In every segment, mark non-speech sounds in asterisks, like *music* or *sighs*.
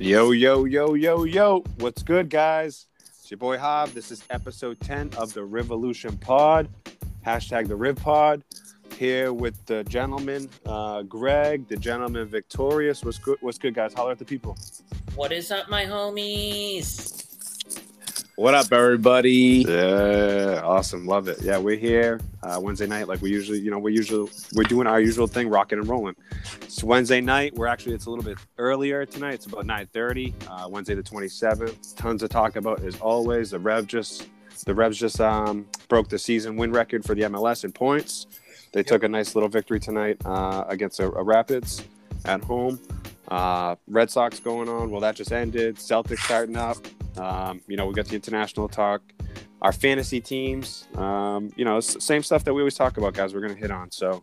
Yo, yo, yo, yo, yo. What's good, guys? It's your boy Hob. This is episode 10 of the Revolution Pod. Hashtag the Riv Pod. Here with the gentleman, uh, Greg, the gentleman Victorious. What's good? What's good, guys? Holler at the people. What is up, my homies? What up, everybody? Yeah, awesome. Love it. Yeah, we're here uh, Wednesday night, like we usually, you know, we usually we're doing our usual thing, rocking and rolling. It's Wednesday night. We're actually it's a little bit earlier tonight. It's about nine thirty. Uh, Wednesday the twenty seventh. Tons to talk about as always. The Rev just the Revs just um, broke the season win record for the MLS in points. They took a nice little victory tonight uh, against a, a Rapids at home. Uh, Red Sox going on. Well, that just ended. Celtics starting up. Um, you know, we got the international talk. Our fantasy teams, um, you know, same stuff that we always talk about, guys. We're going to hit on. So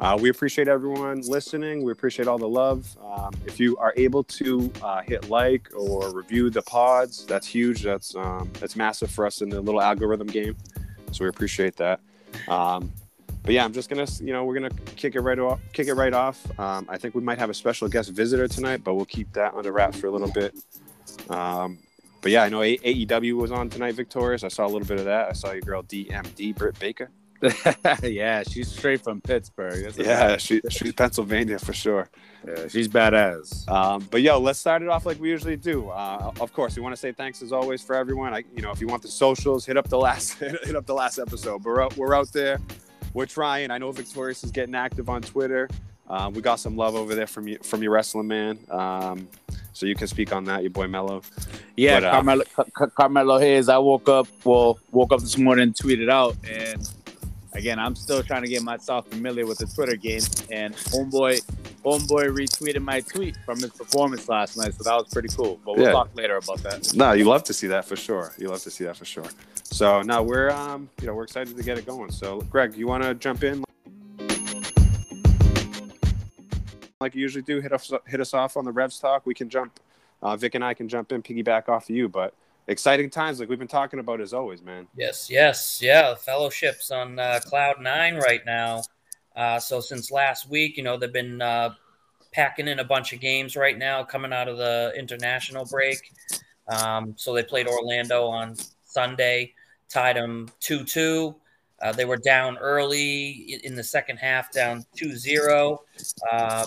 uh, we appreciate everyone listening. We appreciate all the love. Um, if you are able to uh, hit like or review the pods, that's huge. That's um, that's massive for us in the little algorithm game. So we appreciate that. Um, but yeah, I'm just gonna, you know, we're gonna kick it right off. Kick it right off. Um, I think we might have a special guest visitor tonight, but we'll keep that under wraps for a little bit. Um, but yeah, I know A- AEW was on tonight, Victorious. I saw a little bit of that. I saw your girl DMD, Britt Baker. *laughs* yeah, she's straight from Pittsburgh. Yeah, she, she's Pennsylvania for sure. yeah, she's badass. Um, but yo, let's start it off like we usually do. Uh, of course, we want to say thanks as always for everyone. I, you know, if you want the socials, hit up the last *laughs* hit up the last episode. We're out, we're out there. We're trying. I know Victorious is getting active on Twitter. Um, we got some love over there from you from your wrestling man. Um, so you can speak on that, your boy Mello. Yeah, But, uh, Carmelo, Car- Car- Carmelo Hayes. I woke up, well, woke up this morning, tweeted out, and again, I'm still trying to get myself familiar with the Twitter game. And homeboy, homeboy retweeted my tweet from his performance last night, so that was pretty cool. But we'll Yeah. talk later about that. No, you love to see that for sure. You love to see that for sure. So now we're um, you know, we're excited to get it going. So Greg, you want to jump in? Like you usually do, hit us hit us off on the Revs talk. We can jump. Uh, Vic and I can jump in, piggyback off of you. But exciting times, like we've been talking about as always, man. Yes, yes, yeah. Fellowship's on uh, cloud nine right now. Uh, so since last week, you know, they've been uh, packing in a bunch of games right now, coming out of the international break. Um, so they played Orlando on Sunday, tied them two-two. Uh, they were down early in the second half, down 2-0. Uh,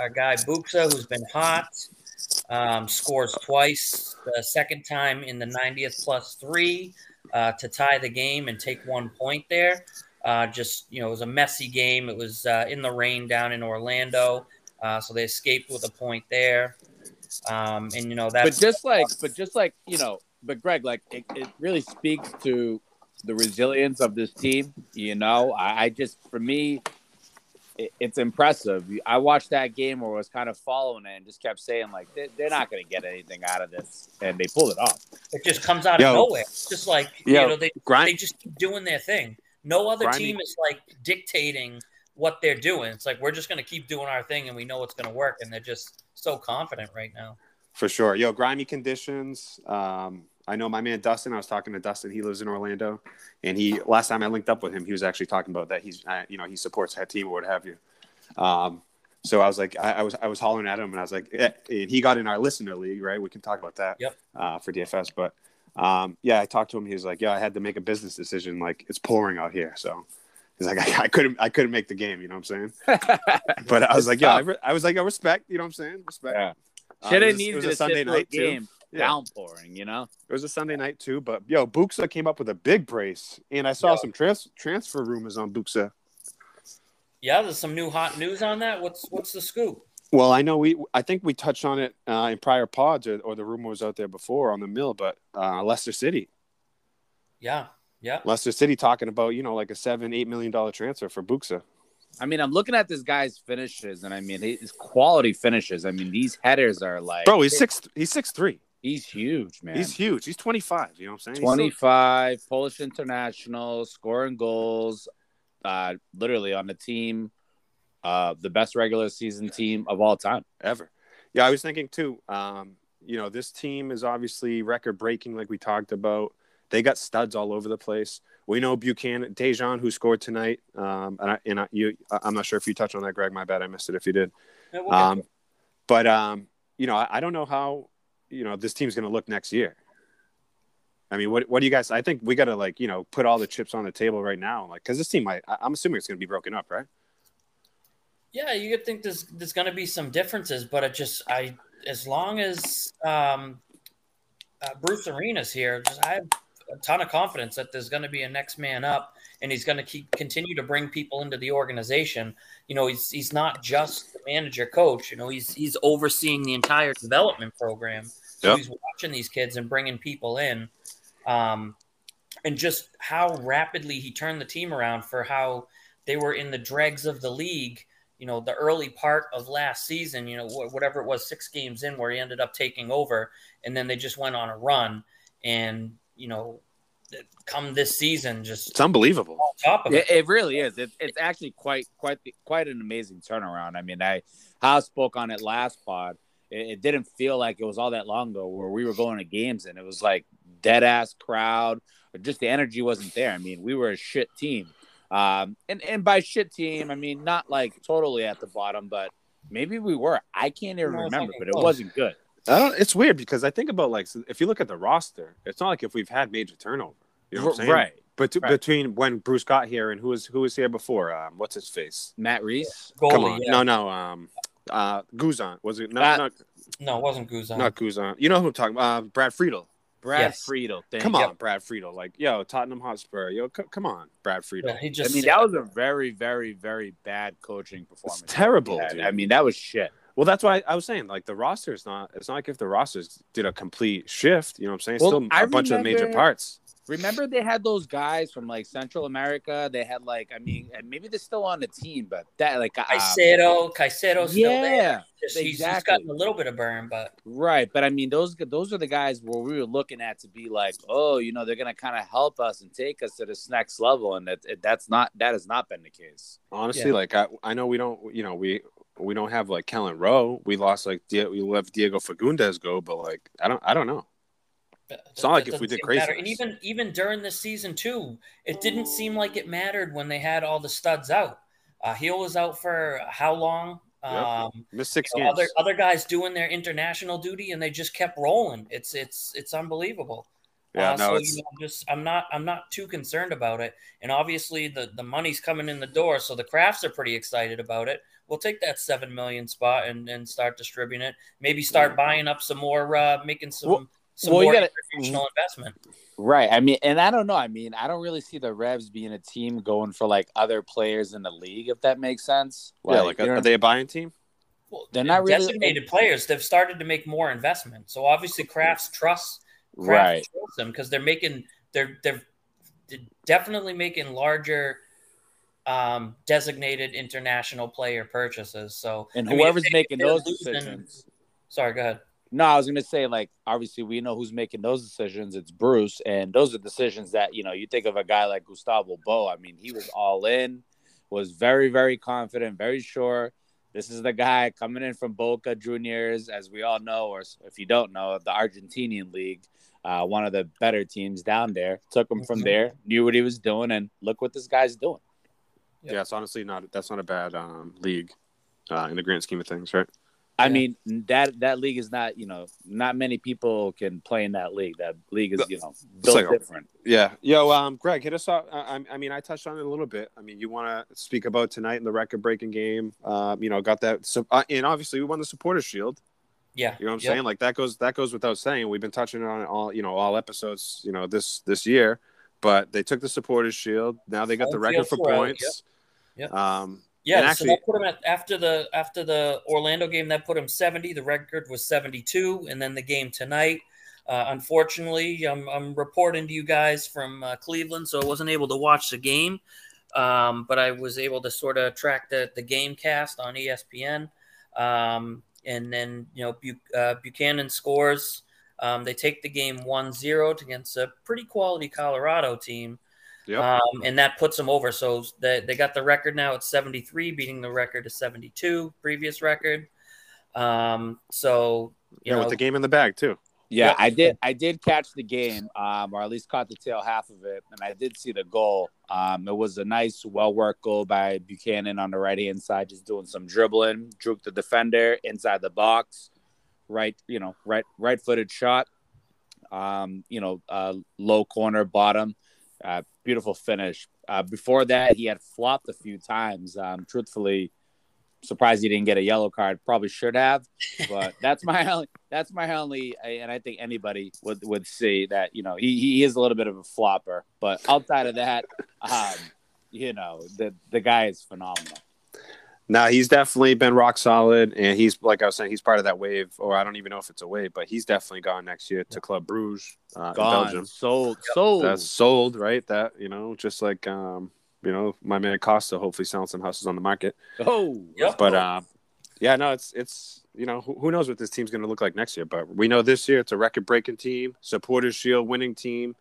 our guy Buksa, who's been hot, um, scores twice. The second time in the 90th plus three uh, to tie the game and take one point there. Uh, just you know, it was a messy game. It was uh, in the rain down in Orlando, uh, so they escaped with a point there. Um, and you know that. But just like, but just like you know, but Greg, like it, it really speaks to the resilience of this team. You know, I, I just for me, it, it's impressive. I watched that game or was kind of following it and just kept saying like they, they're not going to get anything out of this, and they pulled it off. it just comes out Yo. of nowhere. It's just like Yo, you know they Grind, they just keep doing their thing. No other Grinding- team is like dictating what they're doing. It's like we're just going to keep doing our thing and we know it's going to work. And they're just so confident right now. For sure. Yo, grimy conditions. Um, I know my man Dustin. I was talking to Dustin. He lives in Orlando, and he last time I linked up with him, he was actually talking about that. He's, uh, you know, he supports that team or what have you. Um, so I was like, I, I was, I was hollering at him, and I was like, eh, and he got in our listener league, right? We can talk about that. Yep. Uh, for DFS, but um, yeah, I talked to him. He was like, yeah, I had to make a business decision. Like it's pouring out here, so. He's like, I, *laughs* I couldn't, I couldn't make the game. You know what I'm saying? *laughs* But I was like, yeah, I, re- I was like, I respect. You know what I'm saying? Respect. Yeah. Uh, Should have needed a a Sunday night too. Game Yeah. downpouring. You know, It was a Sunday night too, but yo, Buksa came up with a big brace, and I saw Yo. some trans- transfer rumors on Buksa. Yeah, there's some new hot news on that. What's what's the scoop? Well, I know we, I think we touched on it uh, in prior pods, or, or the rumor was out there before on the mill, but uh, Leicester City, Yeah, yeah. Leicester City talking about you know like a seven, eight million dollar transfer for Buksa. I mean, I'm looking at this guy's finishes, and I mean, his quality finishes. I mean, these headers are like, Bro, he's six, he's six three. He's huge, man. He's huge. He's twenty five. You know what I'm saying? He's 25 Polish international, scoring goals, uh, literally on the team, uh, the best regular season team of all time. ever. Yeah, I was thinking too. Um, you know, this team is obviously record breaking, like we talked about. They got studs all over the place. We know Buchanan, Tajon, who scored tonight. Um, and I, and I, you, I'm not sure if you touched on that, Greg. My bad, I missed it. If you did, Yeah, we'll um, but um, you know, I, I don't know how you know this team's going to look next year. I mean, what what do you guys? I think we got to like you know put all the chips on the table right now, like because this team, I, I'm assuming it's going to be broken up, right? Yeah, you could think there's there's going to be some differences, but it just I as long as um, uh, Bruce Arena's here, just, I have a ton of confidence that there's going to be a next man up, and he's going to keep continue to bring people into the organization. You know, he's he's not just the manager coach. You know, he's he's overseeing the entire development program. So Yep. he's watching these kids and bringing people in, um, and just how rapidly he turned the team around for how they were in the dregs of the league. You know, the early part of last season. You know, wh- whatever it was, six games in, where he ended up taking over, and then they just went on a run. And you know, come this season, just It's unbelievable. top of It, it. it really is. It, it's actually quite quite quite an amazing turnaround. I mean, I House spoke on it last pod. It, it didn't feel like it was all that long ago where we were going to games and it was like dead ass crowd or just the energy wasn't there. I mean, we were a shit team. Um, and and by shit team, I mean not like totally at the bottom, but maybe we were. I can't even No, remember, but it close. wasn't good. I don't. It's weird because I think about like if you look at the roster, it's not like if we've had major turnover. You know what I'm saying? right. But Right. between when Bruce got here and who was who was here before, um, what's his face? Matt Reis. Goalie, Come on, yeah. no, no, um, uh, Guzan was it? No, Uh, not no, it wasn't Guzan. not Guzan. You know who I'm talking about? Uh, Brad Friedel. Brad Yes. Friedel. Thank Come you. on, Brad Friedel. Like, yo, Tottenham Hotspur. Yo, c- come on, Brad Friedel. Yeah, he I just. mean, that was a very, very, very bad coaching performance. terrible, dude. I mean, that was shit. Well, that's why I was saying like the roster is not. It's not like if the rosters did a complete shift. You know what I'm saying? Well, Still a I bunch of major parts. Remember, they had those guys from like Central America. They had like, I mean, and maybe they're still on the team, but that like, uh, Caicedo, Caicedo's still there. yeah, Just, he's, he's exactly. gotten a little bit of burn, but right. But I mean, those those are the guys where we were looking at to be like, oh, you know, they're gonna kind of help us and take us to this next level, and that that's not that has not been the case. Honestly, Yeah. like I, I know we don't. You know, we we don't have like Kelyn Rowe. We lost like Die- we left Diego Fagúndez go, but like I don't I don't know. It's not like if we did crazy. And even even during this season too, it didn't seem like it mattered when they had all the studs out. Uh, Gil was out for how long? Yep. Um, Missed six you know, games. other other guys doing their international duty, and they just kept rolling. It's it's it's unbelievable. yeah, Uh, no, so it's you know, just I'm not I'm not too concerned about it. And obviously the the money's coming in the door, so the Krafts are pretty excited about it. We'll take that seven million spot and, and start distributing it. Maybe start buying up some more, uh, making some Well- some well, you more gotta- international investment. Right. I mean, and I don't know. I mean, I don't really see the Revs being a team going for like other players in the league, if that makes sense. yeah. Like, you are, they a buying team? Well, They're not really- designated players. They've started to make more investment. So obviously, Krafts trusts Kraft Right. trusts them because they're making they're they're they're definitely making larger um, designated international player purchases. So And I mean, whoever's they- making if they're those losing- decisions. Sorry, go ahead. No, I was going to say, like, obviously, we know who's making those decisions. It's Bruce. And those are decisions that, you know, you think of a guy like Gustavo Bou. I mean, he was all in, was very, very confident, very sure. This is the guy coming in from Boca Juniors, as we all know, or if you don't know, the Argentinian league, uh, one of the better teams down there. Took him from Mhm. there, knew what he was doing, and look what this guy's doing. Yeah. Yeah, it's honestly not. That's not a bad um, league uh, in the grand scheme of things, right? I Yeah. mean that that league is not you know not many people can play in that league. That league is you know built like a- different. Yeah. Yo, um, Greg, hit us up. I, I- I mean, I touched on it a little bit. I mean, you want to speak about tonight in the record-breaking game? Um, you know, got that. So, uh, and obviously, we won the Supporters Shield. Yeah, You know what I'm Yep. saying? Like that goes that goes without saying. We've been touching on it all, you know, all episodes, you know, this this year. But they took the Supporters Shield. Now they got the record for for points. Yep. Yep. Um, Yeah, And so actually- that put him at after the after the Orlando game that put him 70. The record was 72, and then the game tonight. Uh, unfortunately, I'm, I'm reporting to you guys from uh, Cleveland, so I wasn't able to watch the game, um, but I was able to sort of track the the game cast on ESPN. Um, and then you know Bu- uh, Buchanan scores. Um, they take the game 1-0 against a pretty quality Colorado team. Yep. Um, and that puts them over. So they, they got the record now at 73, beating the record of 72, previous record. Um, so, you yeah, know, with the game in the bag too. Yeah, Yep. I did. I did catch the game, um, or at least caught the tail half of it, and I did see the goal. Um, it was a nice, well worked goal by Buchanan on the right hand side, just doing some dribbling, juke the defender inside the box, right, you know, right right footed shot. Um, you know, uh, low corner bottom, uh, beautiful finish. Uh, before that, he had flopped a few times. Um, truthfully, surprised he didn't get a yellow card. Probably should have, but *laughs* that's my only. That's my only, and I think anybody would would see that you know he he is a little bit of a flopper. But outside of that, um, you know the the guy is phenomenal. Now he's definitely been rock solid, and he's like I was saying, he's part of that wave, or I don't even know if it's a wave, but he's definitely gone next year to Club Bruges, uh, Gone, in Belgium. sold, sold. That's sold, right? That you know, just like um, you know, my man Costa hopefully selling some houses on the market. oh, yeah. But uh, yeah, no, it's it's you know who, who knows what this team's going to look like next year. But we know this year it's a record breaking team, supporters shield winning team.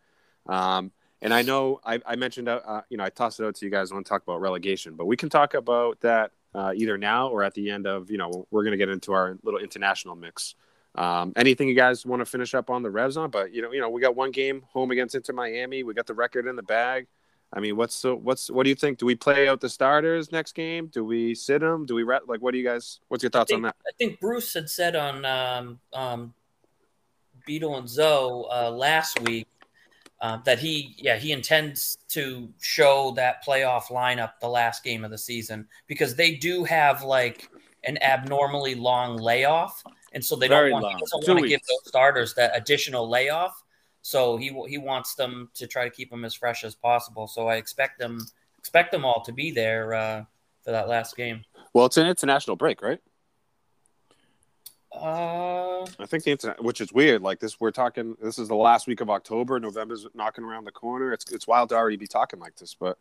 Um, and I know I, I mentioned uh, uh, you know I tossed it out to you guys. I want to talk about relegation, but we can talk about that uh, either now or at the end of you know we're going to get into our little international mix. Um, anything you guys want to finish up on the Revs on? But you know, you know, we got one game home against Inter Miami. We got the record in the bag. I mean, what's the, what's what do you think? Do we play out the starters next game? Do we sit them? Do we like? What do you guys? What's your thoughts on that? I think Bruce had said on um, um, Beetle and Zoe uh, last week uh, that he, yeah, he intends to show that playoff lineup the last game of the season because they do have like an abnormally long layoff, and so they Very don't want doesn't want to give those starters that additional layoff. So he he wants them to try to keep them as fresh as possible. So I expect them expect them all to be there uh, for that last game. Well, it's an international break, right? Uh, I think the internet, which is weird. Like this, we're talking. This is the last week of October. November's knocking around the corner. It's it's wild to already be talking like this, but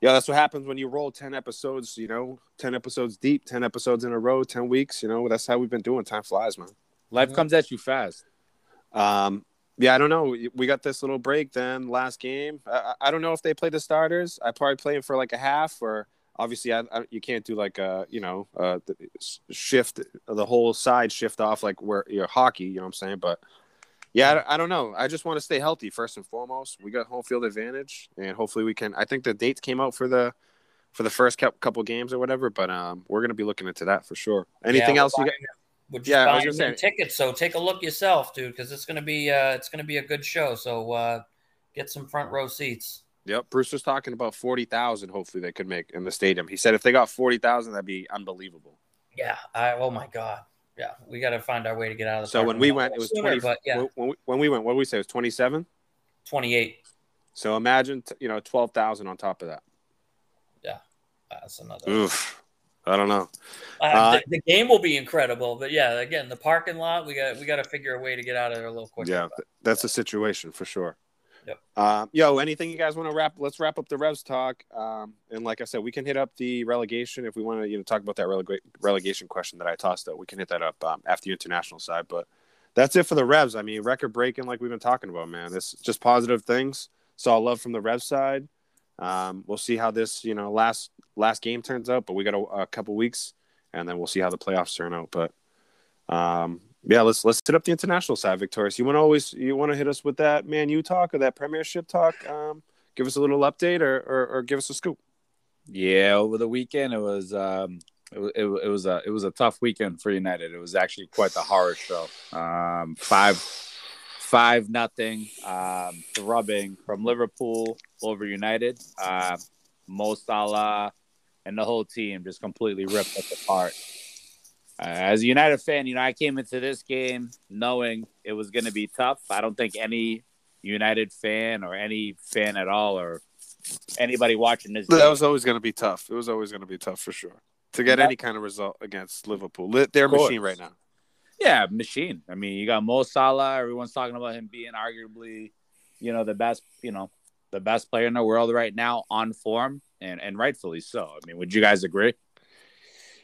yeah, that's what happens when you roll ten episodes. You know, ten episodes deep, ten episodes in a row, ten weeks. You know, that's how we've been doing. Time flies, man. life comes at you fast. Um, yeah, I don't know. We got this little break then last game. I, I I don't know if they play the starters. I probably play them for like a half or obviously I, I, you can't do like a, you know, uh, the shift the whole side shift off like where you're hockey, you know what I'm saying? But yeah, I, I don't know. I just want to stay healthy first and foremost. We got home field advantage and hopefully we can, I think the dates came out for the, for the first couple games or whatever, but um, we're going to be looking into that for sure. Anything Yeah, else you got? Yeah, I was gonna say- tickets, so take a look yourself, dude, because it's gonna be uh, it's gonna be a good show. So uh, get some front row seats. Yep, Bruce was talking about forty thousand. Hopefully, they could make in the stadium. He said if they got forty thousand, that'd be unbelievable. Yeah. I, oh my god. Yeah, we got to find our way to get out of the. So when we went, it was sooner, twenty. But yeah, when, we, when we went, what did we say? It was twenty seven. twenty-eight. So imagine, you know, twelve thousand on top of that. Yeah, that's another. Oof, I don't know. Uh, Uh, the, the game will be incredible, but yeah, again, the parking lot, we got we got to figure a way to get out of there a little quicker. Yeah, th- that's a situation for sure. Yep. Um, yo, anything you guys want to wrap? Let's wrap up the Revs talk. Um, and like I said, we can hit up the relegation if we want to, you know, talk about that relega- relegation question that I tossed out. We can hit that up um, after the international side. But that's it for the Revs. I mean, record breaking, like we've been talking about, man. It's just positive things. Saw love from the Revs side. Um, we'll see how this, you know, last last game turns out. But we got a, a couple weeks, and then we'll see how the playoffs turn out. But um, yeah, let's let's hit up the international side, Victorious. You want to always you want to hit us with that Man U talk or that Premiership talk? Um, give us a little update or, or or give us a scoop. Yeah, over the weekend it was um it, it, it was a it was a tough weekend for United. It was actually quite the horror show. Um five five nothing um thrubbing from Liverpool over United. Uh Mo Salah and the whole team just completely ripped us apart. Uh, as a United fan, you know, I came into this game knowing it was going to be tough. I don't think any United fan or any fan at all or anybody watching this That game was always going to be tough. It was always going to be tough for sure to get any kind of result against Liverpool. Li- They're a Of course. machine right now. Yeah, machine. I mean, you got Mo Salah. Everyone's talking about him being arguably, you know, the best, you know, the best player in the world right now on form, and and rightfully so. I mean, would you guys agree?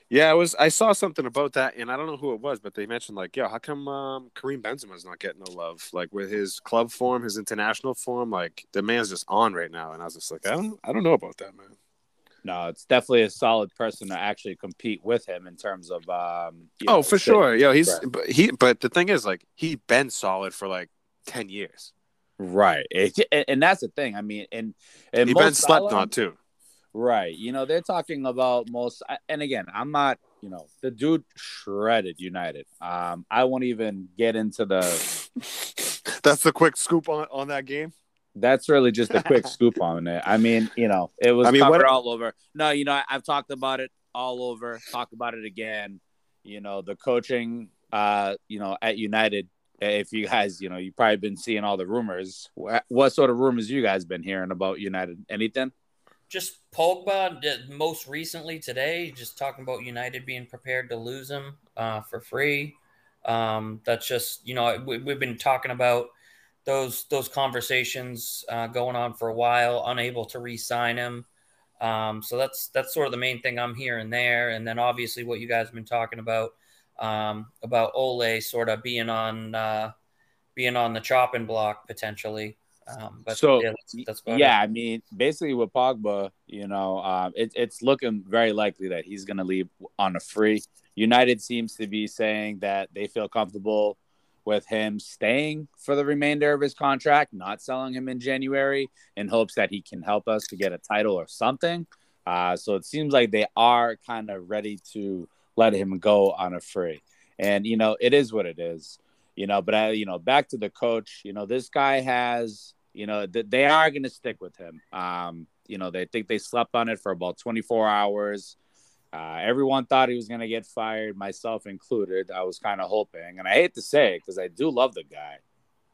Yeah, I was. I saw something about that, and I don't know who it was, but they mentioned like, yeah, how come um, Karim Benzema's not getting no love? Like with his club form, his international form, like the man's just on right now. And I was just like, I don't, I don't know about that, man. No, it's definitely a solid person to actually compete with him in terms of. um Oh, know, for sure. Yeah, he's Right. but he. But the thing is, like, he's been solid for like ten years. Right, It- and, and that's the thing. I mean, and and he's been slept on too. Right. You know, they're talking about most, and again, I'm not, you know, the dude shredded United. Um, I won't even get into the. *laughs* That's the quick scoop on, on that game. That's really just a quick *laughs* scoop on it. I mean, you know, it was I mean, covered what- all over. No, you know, I, I've talked about it all over. Talk about it again. You know, the coaching, uh, you know, at United. If you guys, you know, you've probably been seeing all the rumors. What, what sort of rumors you guys been hearing about United? Anything? Just Pogba, most recently today, just talking about United being prepared to lose him uh, for free. Um, that's just you know we, we've been talking about those those conversations uh, going on for a while, unable to re-sign him. Um, so that's that's sort of the main thing I'm hearing there, and then obviously what you guys have been talking about um, about Ole sort of being on uh, being on the chopping block potentially. Um, but So, yeah, that's, that's yeah. I mean, basically with Pogba, you know, um, it, it's looking very likely that he's going to leave on a free. United seems to be saying that they feel comfortable with him staying for the remainder of his contract, not selling him in January, in hopes that he can help us to get a title or something. Uh, so it seems like they are kind of ready to let him go on a free. And you know, it is what it is. You know, but I, you know, back to the coach. You know, this guy has you know th- they are going to stick with him. Um you know they think they slept on it for about 24 hours. Uh, everyone thought he was going to get fired myself included. I was kind of hoping and i hate to say it because i do love the guy.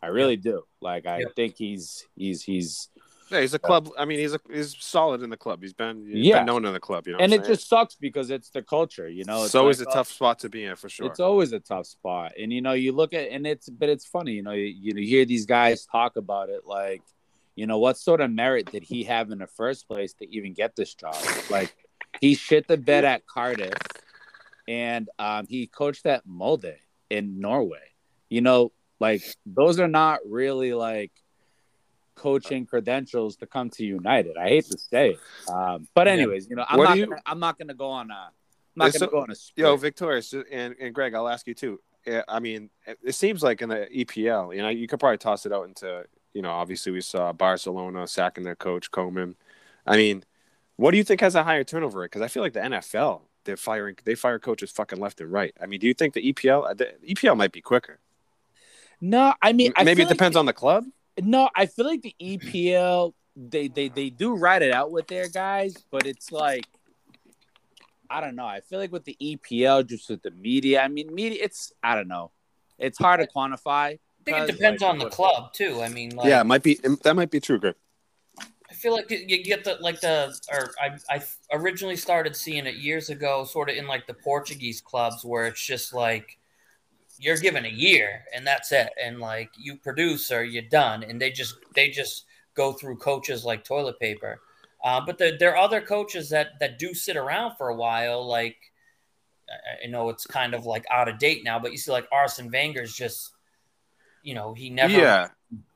I really do. Like i Yeah. think he's he's he's Yeah, he's a club. I mean, he's a he's solid in the club. He's been he's Yeah. been known in the club. You know, and it saying? just sucks because it's the culture you know it's like, always a oh, tough spot to be in for sure. It's always a tough spot, and you know, you look at and it's but it's funny, you know, you, you hear these guys talk about it like, you know, what sort of merit did he have in the first place to even get this job? Like, he shit the bed at Cardiff, and um, he coached at Molde in Norway. You know, like those are not really like coaching credentials to come to United. I hate to say it, um, but anyways, you know, I'm What not you- gonna, I'm not gonna go on a I'm not gonna so- go on a spree. Yo, Victorious and, and Greg, I'll ask you too. I mean, it seems like in the EPL, you know, you could probably toss it out into, you know, obviously we saw Barcelona sacking their coach Koeman. I mean, what do you think has a higher turnover rate? Because I feel like the NFL, they're firing, they fire coaches fucking left and right. I mean, do you think the EPL, the EPL might be quicker? no, I mean, I Maybe it like depends on the club. No, I feel like the EPL they they they do write it out with their guys, but it's like I don't know. I feel like with the EPL, just with the media, I mean, media, it's I don't know. It's hard to quantify. I think it depends like, on the club too. I mean, like, yeah, it might be. That might be true, Greg. I feel like you you get the like the or I I originally started seeing it years ago, sort of in like the Portuguese clubs where it's just like you're given a year and that's it, and like you produce or you're done, and they just they just go through coaches like toilet paper. Uh, but there, there are other coaches that that do sit around for a while, like. I- I know it's kind of like out of date now, but you see, like Arsene Wenger's just, you know, he never yeah,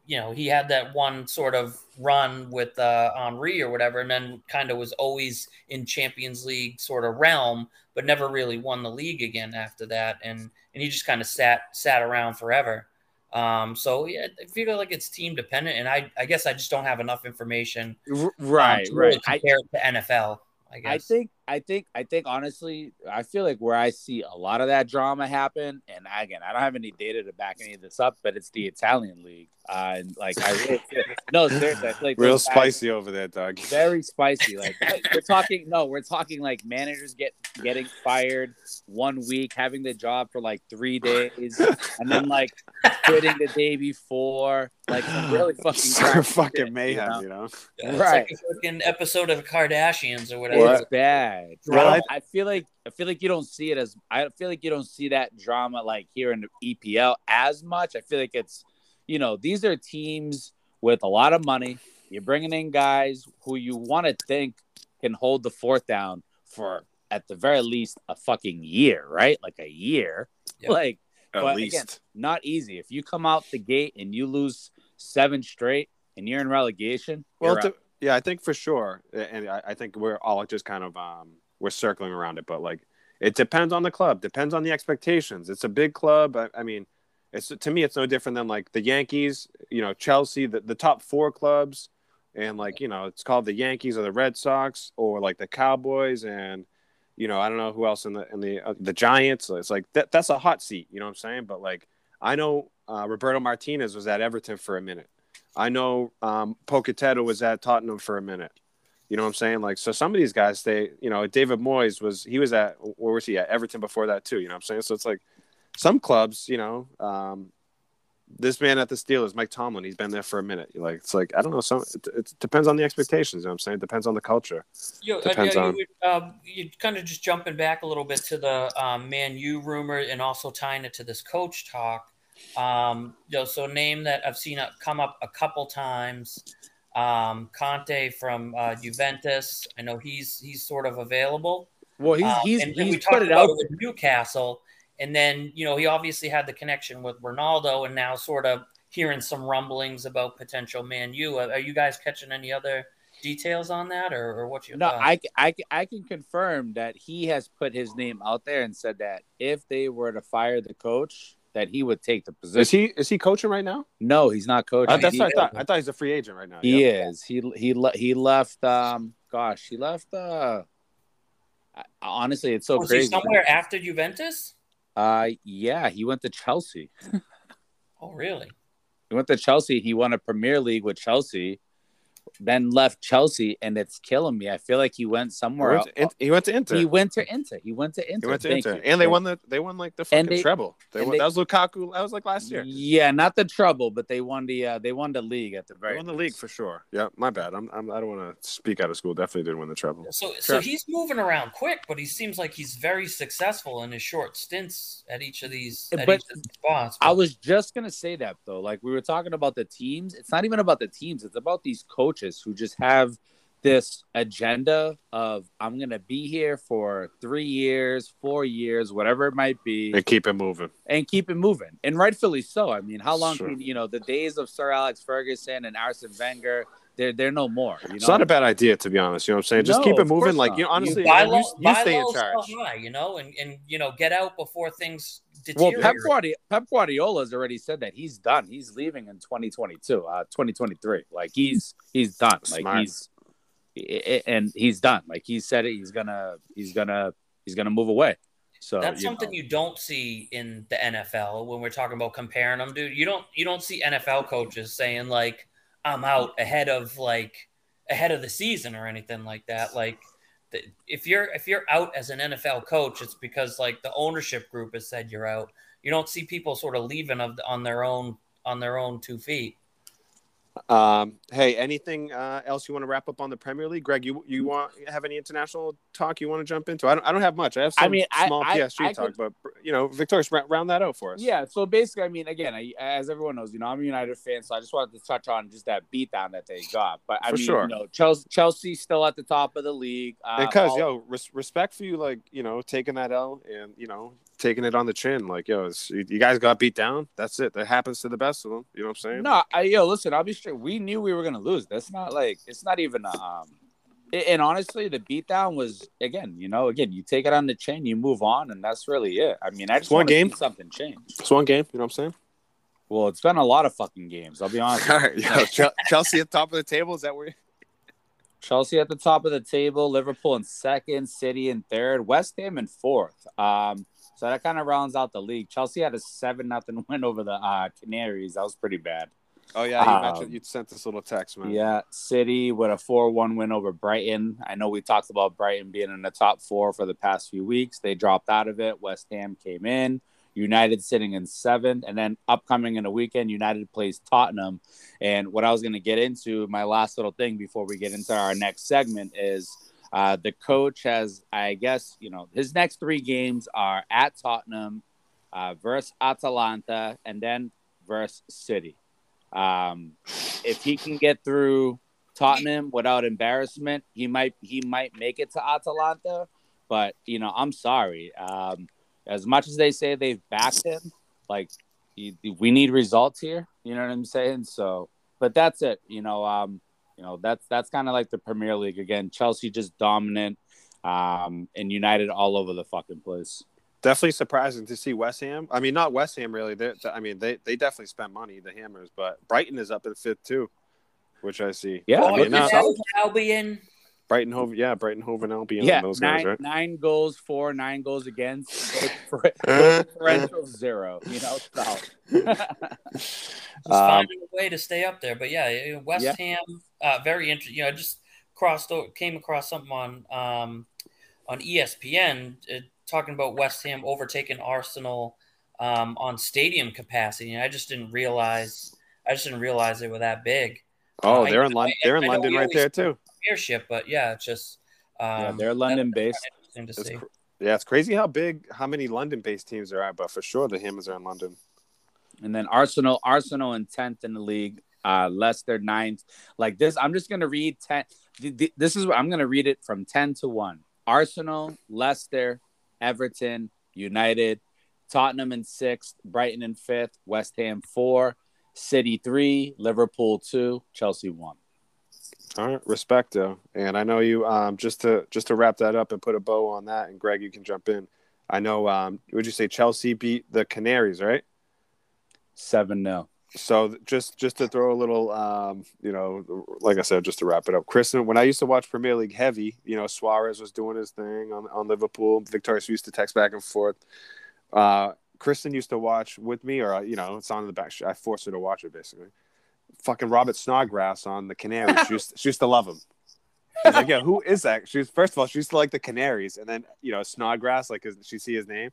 you know, he had that one sort of run with uh, Henri or whatever, and then kind of was always in Champions League sort of realm, but never really won the league again after that, and and he just kind of sat sat around forever. Um, so yeah, I feel like it's team dependent, and I I guess I just don't have enough information R- um, right, really right. I, it to NFL. I guess I think, I think, I think. Honestly, I feel like where I see a lot of that drama happen, and again, I don't have any data to back any of this up, but it's the Italian league. Uh, and like I really feel, no, seriously, I feel like real those guys- spicy over there, Doug. *laughs* very spicy. Like we're talking, no, we're talking like managers get getting fired one week, having the job for like three days, and then like quitting the day before. Like really *sighs* fucking So crappy fucking shit, mayhem, you know? you know. It's right. like a fucking episode of Kardashians or whatever. What? It's bad. Well, I, I feel like I feel like you don't see it as I feel like you don't see that drama like here in the EPL as much. I feel like it's you know these are teams with a lot of money. You're bringing in guys who you want to think can hold the fourth down for at the very least a fucking year, right? Like a year. Yep. Like At But least. again, not easy. If you come out the gate and you lose seven straight and you're in relegation, Well, you're to. Yeah, I think for sure, and I, I think we're all just kind of um, we're circling around it, but like it depends on the club, depends on the expectations. It's a big club. I, I mean, it's to me, it's no different than like the Yankees, you know, Chelsea, the, the top four clubs, and like you know, it's called the Yankees or the Red Sox or like the Cowboys, and You know, I don't know who else in the in the uh, the Giants. It's like that, that's a hot seat. You know what I'm saying? But like, I know uh, Roberto Martinez was at Everton for a minute. I know um, Pochettino was at Tottenham for a minute. You know what I'm saying? Like, so some of these guys, they, you know, David Moyes was, he was at, where was he at? Everton before that too. You know what I'm saying? So it's like some clubs, you know, um, this man at the Steelers, Mike Tomlin, he's been there for a minute. You're like, it's like, I don't know. Some, it, it depends on the expectations. You know what I'm saying? It depends on the culture. Yo, Depends uh, on- you, uh, you kind of just jumping back a little bit to the um, Man U rumor and also tying it to this coach talk. Um, you know, so a name that I've seen it come up a couple times. Um, Conte from uh, Juventus. I know he's he's sort of available. Well, he's Um, he's and then we he's talked put it about out. it with Newcastle, and then you know he obviously had the connection with Ronaldo, and now sort of hearing some rumblings about potential Man U. Are, are you guys catching any other details on that, or, or what's your No, thoughts? I, I, I can confirm that he has put his name out there and said that if they were to fire the coach, that he would take the position. Is he, is he coaching right now? No, he's not coaching. Uh, that's he, what I thought. I thought he's a free agent right now. he Yeah. is. He he le- he left. Um, gosh, he left. Uh, honestly, it's so Was he crazy. somewhere after Juventus? Uh, yeah, he went to Chelsea. *laughs* Oh, really? He went to Chelsea. He won a Premier League with Chelsea, then left Chelsea, and it's killing me. I feel like he went He somewhere. went, to, else. He went to Inter. He went to Inter. He went to Inter. He went to Thank Inter, you. and they won the they won like the fucking they- treble. They won, they- that was Lukaku. That was like last year. Yeah, not the trouble, but they won the uh, they won the league at the They very won the league for sure. Yeah, my bad. I'm, I'm I don't want to speak out of school. Definitely didn't win the treble. So, so he's moving around quick, but he seems like he's very successful in his short stints at each of these, at But each of these spots. I was just gonna say that though. Like we were talking about the teams. It's not even about the teams. It's about these coaches who just have this agenda of I'm gonna be here for three years, four years, whatever it might be, And keep it moving. and keep it moving. And rightfully so. I mean, how long Sure. can you know the days of Sir Alex Ferguson and Arsene Wenger? They're they're no more. You know? It's not a bad idea to be honest. You know what I'm saying? Just No, keep it moving. Like you know, honestly, buy you, low, you buy stay in charge. high, you know, and, and you know, get out before things Well, deteriorate. Pep, Guardi- Pep Guardiola's already said that he's done. He's leaving in 2022, uh, 2023. Like he's he's done. Like Smart. he's i- i- and he's done. Like he said it. He's gonna he's gonna he's gonna move away. So That's you something know. you don't see in the NFL when we're talking about comparing them, dude. You don't you don't see NFL coaches saying like I'm out ahead of like ahead of the season or anything like that. Like the, if you're if you're out as an NFL coach, it's because like the ownership group has said you're out. You don't see people sort of leaving of on their own on their own two feet. Um, hey, anything uh, else you want to wrap up on the Premier League, Greg? You you want have any international talk you want to jump into? I don't I don't have much. I have I some mean, small I- PSG I talk, could- but you know, Victorious, round, that out for us. Yeah, so basically, I mean, again, I, as everyone knows, you know, I'm a United fan, so I just wanted to touch on just that beatdown that they got. But I For mean, sure. you know, Chelsea, Chelsea's still at the top of the league. Uh, because all- yo, res- respect for you, like you know, taking that L and you know, taking it on the chin. Like yo, it's, you guys got beat down. That's it. That happens to the best of them. You know what I'm saying? No, I, yo, listen, I'll be straight. We knew we were gonna lose. That's not like it's not even a, um. a- And honestly, the beatdown was again, you know, again, you take it on the chin, you move on, and that's really it. I mean, I just One want to game. see something change. It's one game. You know what I'm saying? Well, it's been a lot of fucking games. I'll be honest. All right, *laughs* yo, Chel- Chelsea at the top of the table. Is that where? Chelsea at the top of the table, Liverpool in second, City in third, West Ham in fourth. Um, so that kind of rounds out the league. Chelsea had a seven nothing *laughs* win over the uh, Canaries. That was pretty bad. Oh yeah, you Um, mentioned you sent this little text, man. Yeah, City with a 4 1 win over Brighton. I know we talked about Brighton being in the top four for the past few weeks. They dropped out of it. West Ham came in. United sitting in seventh. And then upcoming in the weekend, United plays Tottenham. And what I was going to get into, my last little thing before we get into our next segment is uh, the coach has, I guess, you know, his next three games are at Tottenham uh, versus Atalanta and then versus City. Um, if he can get through Tottenham without embarrassment, he might he might make it to Atalanta. But you know, I'm sorry. Um, as much as they say they've backed him, like he, we need results here. You know what I'm saying? So, but that's it. You know, um, you know that's that's kind of like the Premier League again. Chelsea just dominant, um, and United all over the fucking place. Definitely surprising to see West Ham. I mean, not West Ham really. They're, I mean, they they definitely spent money, the Hammers, but Brighton is up in fifth too, which I see. Yeah, I mean, not- Albion. Brighton Hove, yeah, Brighton Hove and Albion. Yeah, those nine, guys, right? nine goals for, nine goals against, *laughs* differential zero. You know, so Just Um, finding a way to stay up there. But yeah, West Yeah. Ham, uh, very interesting. You know, I just crossed o- came across something on um, on ESPN uh, talking about West Ham overtaking Arsenal um, on stadium capacity, and I just didn't realize I just didn't realize they were that big. Oh, I- they're in London. They're in I know London right there too. Premiership, but yeah, it's just um, yeah, they're London based. interesting to It's cr- yeah, it's crazy how big, how many London-based teams there are, but for sure the Hammers are in London. And then Arsenal, Arsenal in tenth in the league. Uh, Leicester ninth. Like this, I'm just gonna read ten. th- th- This is what I'm gonna read it from ten to one. Arsenal, Leicester, Everton, United, Tottenham in sixth, Brighton in fifth, West Ham four, City three, Liverpool two, Chelsea one. All right, respect though, and I know you. Um, just to just to wrap that up and put a bow on that, and Greg, you can jump in. I know. Um, would you say Chelsea beat the Canaries, right? Seven 0 So just just to throw a little, um, you know, like I said, just to wrap it up, Kristen. When I used to watch Premier League heavy, you know, Suarez was doing his thing on on Liverpool. Victorious used to text back and forth. Uh, Kristen used to watch with me, or you know, it's on the back. I forced her to watch it basically. Fucking Robert Snodgrass on the Canaries. she, used, she used to love him. She's like, yeah, who is that? She's first of all, she used to like the Canaries, and then you know, Snodgrass, like, she see his name,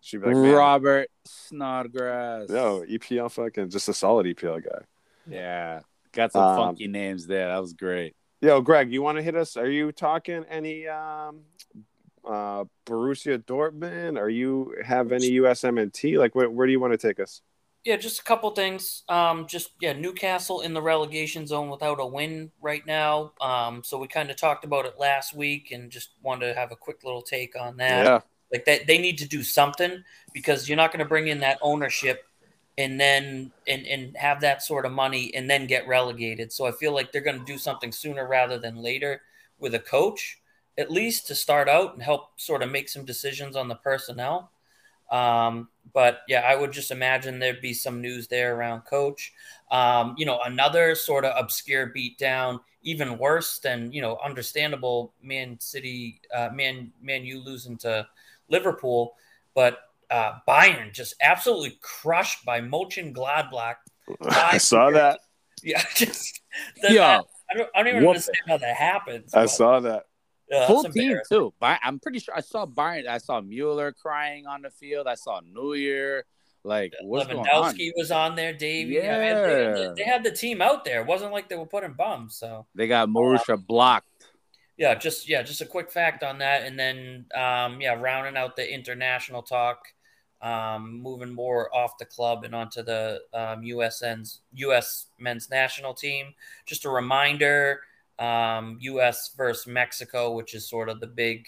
she'd be like, man, Robert Snodgrass. yo, EPL fucking just a solid EPL guy. Yeah. Got some Um, funky names there. That was great. Yo, Greg, you want to hit us? Are you talking any um, uh, Borussia Dortmund? Are you have any USMNT? Like, where, where do you want to take us? Yeah, just a couple things. Um, just yeah, Newcastle in the relegation zone without a win right now. Um, so we kind of talked about it last week, and just wanted to have a quick little take on that. Yeah, Like that, they need to do something because you're not going to bring in that ownership and then and and have that sort of money and then get relegated. So I feel like they're going to do something sooner rather than later with a coach, at least to start out and help sort of make some decisions on the personnel. Um, but yeah, I would just imagine there'd be some news there around coach. Um, you know, another sort of obscure beatdown, even worse than you know, understandable Man City, uh, Man Man U losing to Liverpool, but uh, Bayern just absolutely crushed by Mönchengladbach. *laughs* I saw that. Yeah, *laughs* just the, Yo, I, I don't, I don't even whoop understand how that happens. I but, saw that. uh, full that's team embarrassing. too. But I'm pretty sure I saw Bayern. I saw Mueller crying on the field. I saw Neuer. Like what's going on? Lewandowski was on there, Davey. I mean, they, Yeah. they had the team out there. It wasn't like they were putting bums. So They got Marusha blocked. Yeah, just yeah, just a quick fact on that, and then um, yeah, rounding out the international talk, um, moving more off the club and onto the um, USN's U.S. men's national team. Just a reminder, um, U.S. versus Mexico, which is sort of the big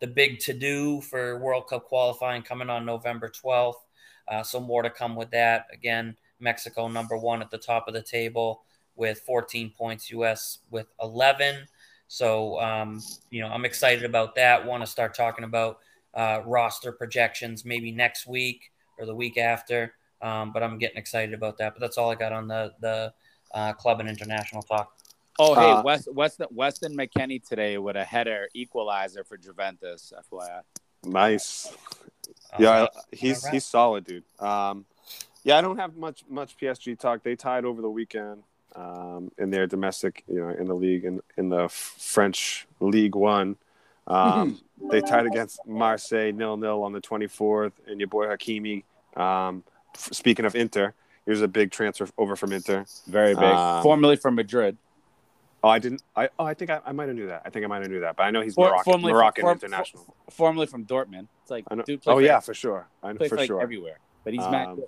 the big to do for World Cup qualifying coming on November twelfth. Uh, so more to come with that. Again, Mexico number one at the top of the table with 14 points, U.S. with 11. So, um, you know, I'm excited about that. Want to start talking about uh, roster projections maybe next week or the week after. Um, but I'm getting excited about that. But that's all I got on the the uh, club and international talk. Oh, hey, Uh, West, Weston, Weston McKennie today with a header equalizer for Juventus. FYI. Nice. Uh, Yeah, he's Alright. he's solid, dude. Um, yeah, I don't have much much PSG talk. They tied over the weekend um, in their domestic, you know, in the league in in the French League One. Um, they tied against Marseille nil nil on the twenty fourth, and your boy Hakimi. Um, speaking of Inter, here's a big transfer over from Inter. Very big. Um, Formerly from Madrid. Oh, I didn't. I oh, I think I, I might have knew that. I think I might have knew that, but I know he's For- Moroccan, formerly from- Moroccan for- international. Formerly from Dortmund. It's like, dude, Oh yeah, for sure. I know for like sure. everywhere. But he's Um.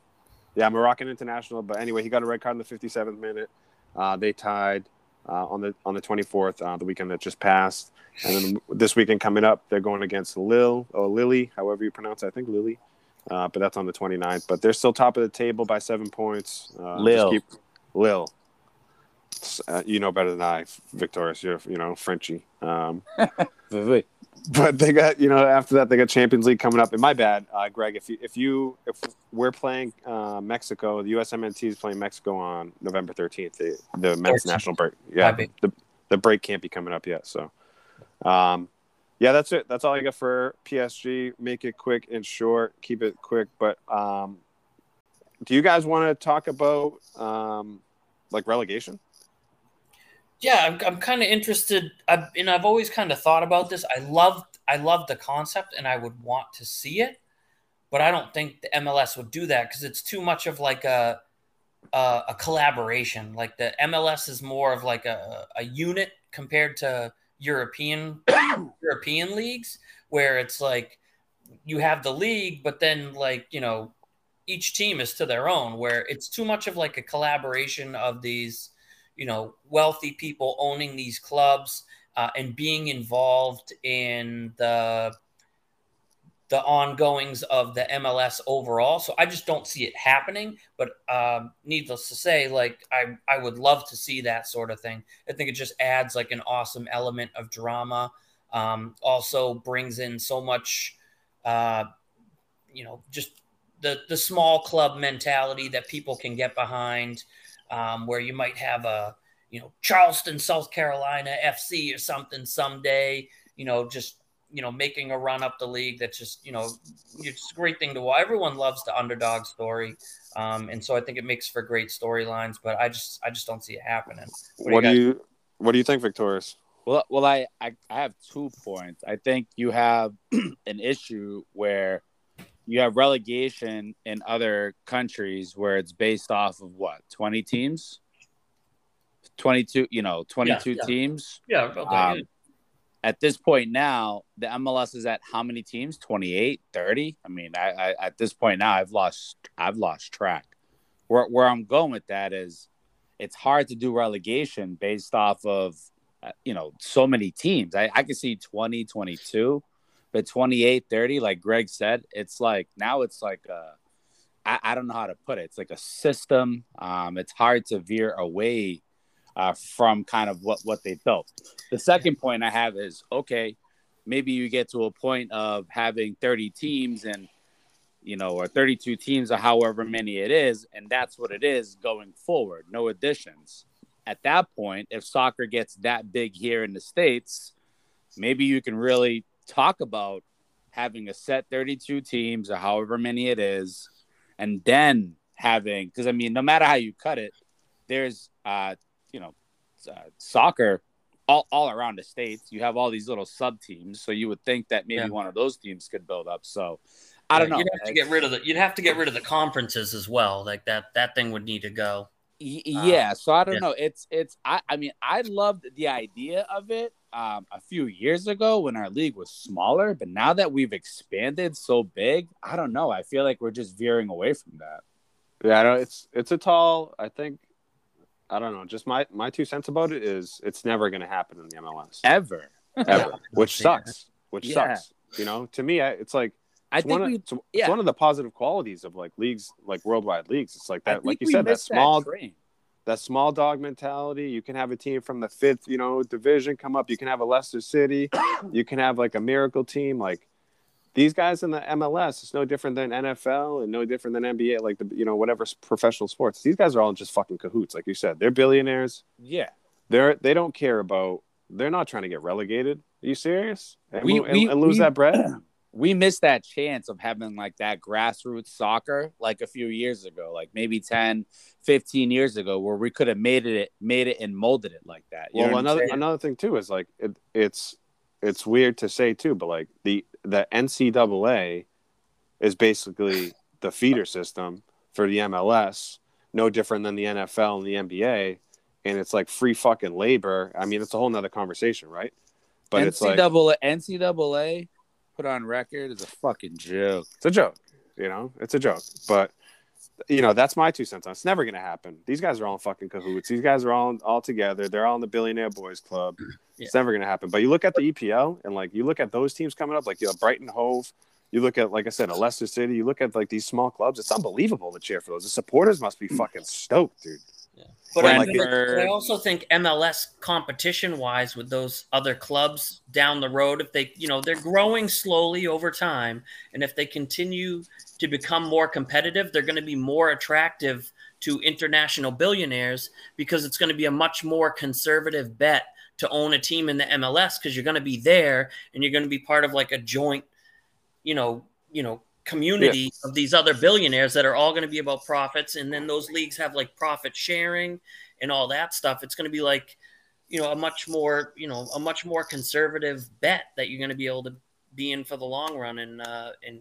Yeah, Moroccan international. But anyway, he got a red card in the 57th minute. Uh, they tied uh, on the on the 24th, uh, the weekend that just passed. And then this weekend coming up, they're going against Lil or Lily, however you pronounce it. I think Lily. Uh, but that's on the 29th. But they're still top of the table by seven points. Uh, just Keep, Lille. Uh, you know better than I, Victorious. You're, you know, Frenchy. Um, *laughs* but they got you know after that they got Champions League coming up. And my bad, uh, Greg. If you if you if we're playing uh, Mexico, the USMNT is playing Mexico on November thirteenth. The, the men's 13th. national break. Yeah, the the break can't be coming up yet. So Um, yeah, that's it. That's all I got for PSG. Make it quick and short. Keep it quick. But um, do you guys want to talk about um, like relegation? Yeah, I'm, I'm kind of interested. I've, and I've always kind of thought about this. I love I love the concept, and I would want to see it, but I don't think the MLS would do that because it's too much of like a, a a collaboration. Like the MLS is more of like a, a unit compared to European *coughs* European leagues, where it's like you have the league, but then like you know each team is to their own. Where it's too much of like a collaboration of these you know wealthy people owning these clubs uh, and being involved in the the ongoings of the MLS overall. So I just don't see it happening. But um, needless to say, like I I would love to see that sort of thing. I think it just adds like an awesome element of drama. Um, also brings in so much, uh, you know, just the the small club mentality that people can get behind, um, where you might have a you know Charleston, South Carolina FC or something someday. You know, just you know making a run up the league. That's just you know it's a great thing to watch. Everyone loves the underdog story, um, and so I think it makes for great storylines. But I just I just don't see it happening. What, what do you, you What do you think, Victorious? Well, well, I, I I have two points. I think you have *clears throat* an issue where you have relegation in other countries where it's based off of what 20 teams? 22 you know 22 yeah, yeah. teams? Yeah um, at this point now the mls is at how many teams? 28 30 i mean I, I, at this point now i've lost i've lost track. Where, where i'm going with that is it's hard to do relegation based off of uh, you know so many teams. I, I can see 20 22 but 28 30 like greg said it's like now it's like uh I, I don't know how to put it it's like a system um it's hard to veer away uh, from kind of what what they built. The second point I have is okay, maybe you get to a point of having 30 teams and you know or 32 teams or however many it is, and that's what it is going forward. No additions. At that point, if soccer gets that big here in the states, maybe you can really talk about having a set 32 teams or however many it is, and then having because I mean, no matter how you cut it, there's uh, you know uh, soccer all, all around the states. You have all these little sub teams so you would think that maybe yeah. one of those teams could build up. So i don't know you'd have to get rid of the you'd have to get rid of the conferences as well. Like that that thing would need to go yeah uh, so i don't yeah. know it's it's I, I mean i loved the idea of it um, a few years ago when our league was smaller but now that we've expanded so big i don't know i feel like we're just veering away from that yeah, I know it's it's a tall. I think I don't know. Just my my two cents about it is it's never going to happen in the MLS ever, ever, *laughs* which sucks. Which yeah. sucks. You know, to me, it's like it's think one of, it's, yeah. it's one of the positive qualities of like leagues, like worldwide leagues. It's like that, like you said, that small, that, that, small dog mentality. You can have a team from the fifth, you know, division come up. You can have a Leicester City. *coughs* you can have like a miracle team. Like these guys in the MLS, it's no different than NFL and no different than NBA, like the you know whatever professional sports. These guys are all just fucking cahoots, like you said. They're billionaires. Yeah, they're they don't care about. They're not trying to get relegated. Are you serious? And, we, we, and lose we, that bread. *coughs* We missed that chance of having like that grassroots soccer like a few years ago, like maybe 10, 15 years ago, where we could have made it made it and molded it like that. You well, another another thing too is like it, it's it's weird to say too, but like the the NCAA is basically the feeder system for the MLS, no different than the NFL and the NBA, and it's like free fucking labor. I mean, it's a whole nother conversation, right? But NCAA, it's like NCAA put on record is a fucking joke. It's a joke, you know. It's a joke, but you know that's my two cents on. It's never gonna happen. These guys are all fucking cahoots. These guys are all all together. They're all in the billionaire boys club. *clears throat* Yeah. It's never gonna happen. But you look at the EPL and like you look at those teams coming up, like you know, Brighton Hove. You look at like I said, a Leicester City. You look at like these small clubs. It's unbelievable to cheer for those. The supporters must be fucking stoked, dude. But I, like but I, also think MLS competition wise with those other clubs down the road, if they, you know, they're growing slowly over time. And if they continue to become more competitive, they're going to be more attractive to international billionaires because it's going to be a much more conservative bet to own a team in the MLS because you're going to be there and you're going to be part of like a joint, you know, you know, community yeah. of these other billionaires that are all going to be about profits and then those leagues have like profit sharing and all that stuff it's going to be like you know a much more you know a much more conservative bet that you're going to be able to be in for the long run and uh and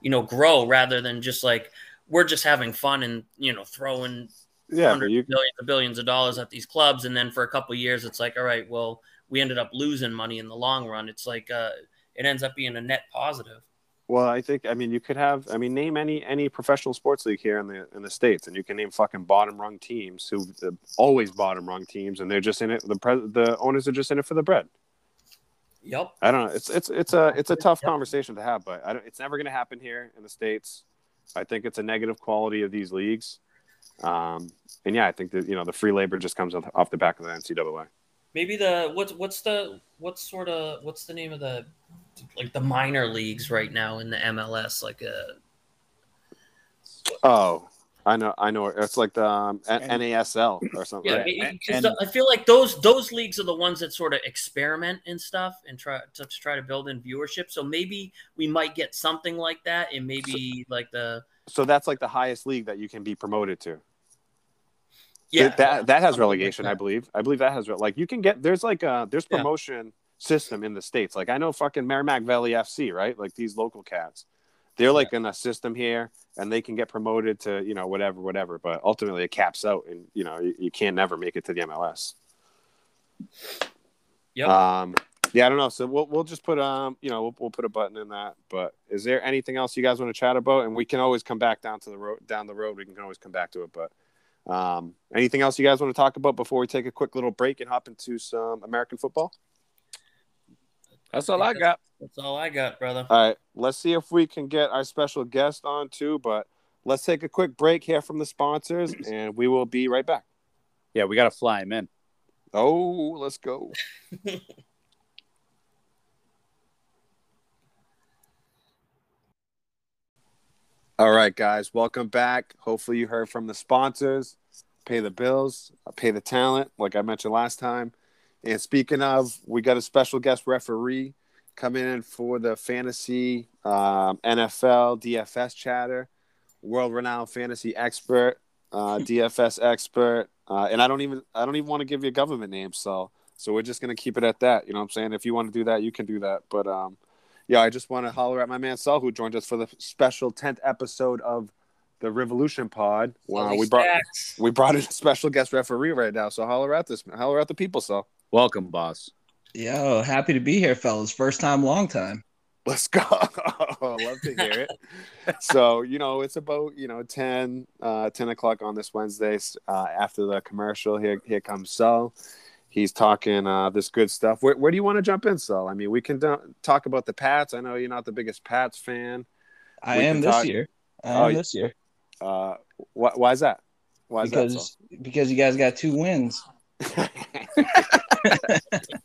you know grow rather than just like we're just having fun and you know throwing yeah, you... billions of billions of dollars at these clubs and then for a couple years it's like all right well we ended up losing money in the long run it's like uh it ends up being a net positive well, I think I mean you could have I mean name any any professional sports league here in the in the states, and you can name fucking bottom rung teams who uh, always bottom rung teams, and they're just in it. The pre- the owners are just in it for the bread. Yep. I don't know. It's it's it's a it's a tough yep. conversation to have, but I don't, it's never going to happen here in the states. I think it's a negative quality of these leagues, um, and yeah, I think that you know the free labor just comes off the back of the NCAA. Maybe the what's what's the what's sort of what's the name of the like the minor leagues right now in the MLS, like a. Uh, oh, I know, I know. It's like the um, NASL or something. Yeah, because right? I feel like those those leagues are the ones that sort of experiment and stuff and try to try to build in viewership. So maybe we might get something like that, and maybe so, like the. So that's like the highest league that you can be promoted to. Yeah, that that has relegation. I believe. I believe that has like you can get there's like uh there's promotion. Yeah system in the states. Like I know fucking Merrimack Valley FC, right? Like these local cats, they're like yeah. in a system here, and they can get promoted to you know whatever, whatever. But ultimately, it caps out, and you know you, you can't never make it to the MLS. Yeah. Um. Yeah, I don't know. So we'll we'll just put um you know we'll, we'll put a button in that. But is there anything else you guys want to chat about? And we can always come back down to the road down the road. We can always come back to it. But um, anything else you guys want to talk about before we take a quick little break and hop into some American football? That's all I got. That's all I got, brother. All right. Let's see if we can get our special guest on too, but let's take a quick break here from the sponsors *clears throat* and we will be right back. Yeah, we got to fly him in. Oh, let's go. *laughs* All right, guys, welcome back. Hopefully, you heard from the sponsors. Pay the bills, pay the talent, like I mentioned last time. And speaking of, we got a special guest referee coming in for the fantasy um, NFL DFS chatter, world renowned fantasy expert, uh, *laughs* DFS expert, uh, and I don't even I don't even want to give you a government name, so so we're just gonna keep it at that. You know what I'm saying? If you want to do that, you can do that. But um, yeah, I just want to holler at my man Saul who joined us for the special 10th episode of the Revolution Pod. Wow, we brought we brought in a special guest referee right now. So holler at this, holler at the people, Saul. Welcome, boss. Yo, happy to be here, fellas. First time, long time. Let's go. *laughs* Love to hear it. *laughs* so, you know, it's about, you know, 10, uh, 10 o'clock on this Wednesday uh, after the commercial. Here, here comes Saul. He's talking uh, this good stuff. Where, where do you want to jump in, Saul? I mean, we can do- talk about the Pats. I know you're not the biggest Pats fan. I we am this talk- year. I am oh, this year. Uh, wh- why is that? Why is because, that, Because you guys got two wins. *laughs*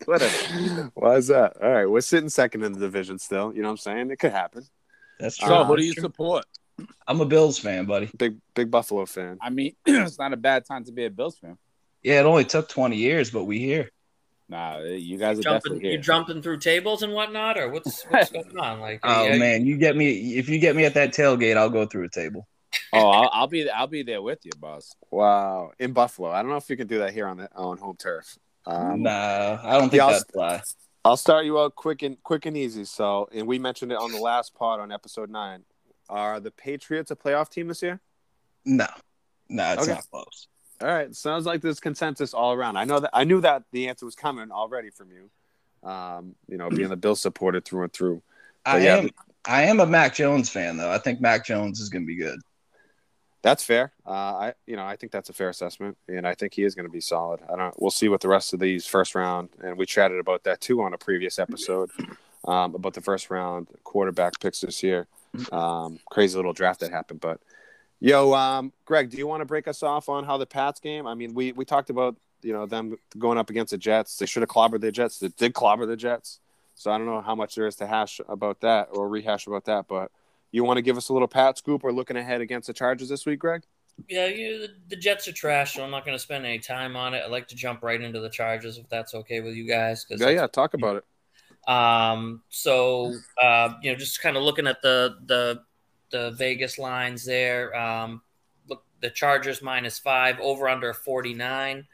Whatever. Why is that? All right, we're sitting second in the division still. You know what I'm saying? It could happen. That's true. So, who do you support? I'm a Bills fan, buddy. Big big Buffalo fan. I mean, *clears throat* it's not a bad time to be a Bills fan. Yeah, it only took 20 years, but we here. Nah, you guys are jumping, definitely here. You jumping through tables and whatnot, or what's what's *laughs* going on? Like, oh you, man, you get me if you get me at that tailgate, I'll go through a table. oh, I'll, I'll, be I'll be there with you, boss. Wow, in Buffalo. I don't know if you can do that here on the on home turf. Um, no, I don't think yeah, that's fly. I'll start you out quick and quick and easy. So, and we mentioned it on the last pod on episode nine. Are the Patriots a playoff team this year? No, no, it's okay. not close. All right, sounds like there's consensus all around. I know that I knew that the answer was coming already from you. Um, you know, being the Bill supporter through and through. But I yeah, am. I am a Mac Jones fan, though. I think Mac Jones is going to be good. That's fair. Uh, I you know I think that's a fair assessment, and I think he is going to be solid. I don't. We'll see what the rest of these first round, and we chatted about that too on a previous episode *clears throat* um, about the first round quarterback picks this year. Um, crazy little draft that happened, but yo, um, Greg, do you want to break us off on how the Pats game? I mean, we we talked about you know them going up against the Jets. They should have clobbered the Jets. They did clobber the Jets. So I don't know how much there is to hash about that or rehash about that, but you want to give us a little pat scoop or looking ahead against the Chargers this week, Greg? Yeah, you, the, the Jets are trash, so I'm not going to spend any time on it. I'd like to jump right into the Chargers if that's okay with you guys. Yeah, yeah, talk about it. Um, so uh, you know, just kind of looking at the the the Vegas lines there. Um, look, the Chargers minus five, over under 49.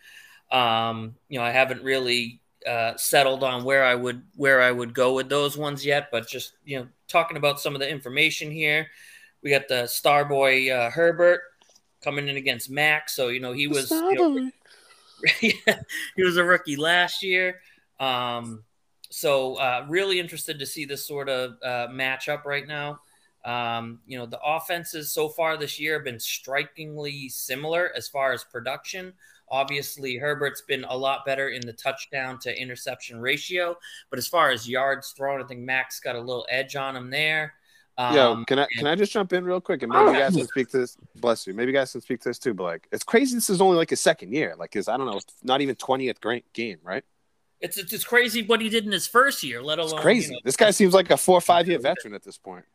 Um, you know, I haven't really uh, settled on where I would where I would go with those ones yet, but just you know, talking about some of the information here. We got the Starboy uh, Herbert coming in against Max, so you know he was you know, *laughs* he was a rookie last year. Um, so uh, really interested to see this sort of uh, matchup right now. Um, you know, the offenses so far this year have been strikingly similar as far as production. Obviously, Herbert's been a lot better in the touchdown to interception ratio, but as far as yards thrown, I think Max got a little edge on him there. Um, Yo, can I can I just jump in real quick and maybe you guys can speak to this? Bless you. Maybe you guys can speak to this too. But like, it's crazy. This is only like his second year. Like, is I don't know, not even twentieth game, right? It's, it's it's crazy what he did in his first year. Let alone it's crazy. You know, this guy seems like a four or five year veteran at this point.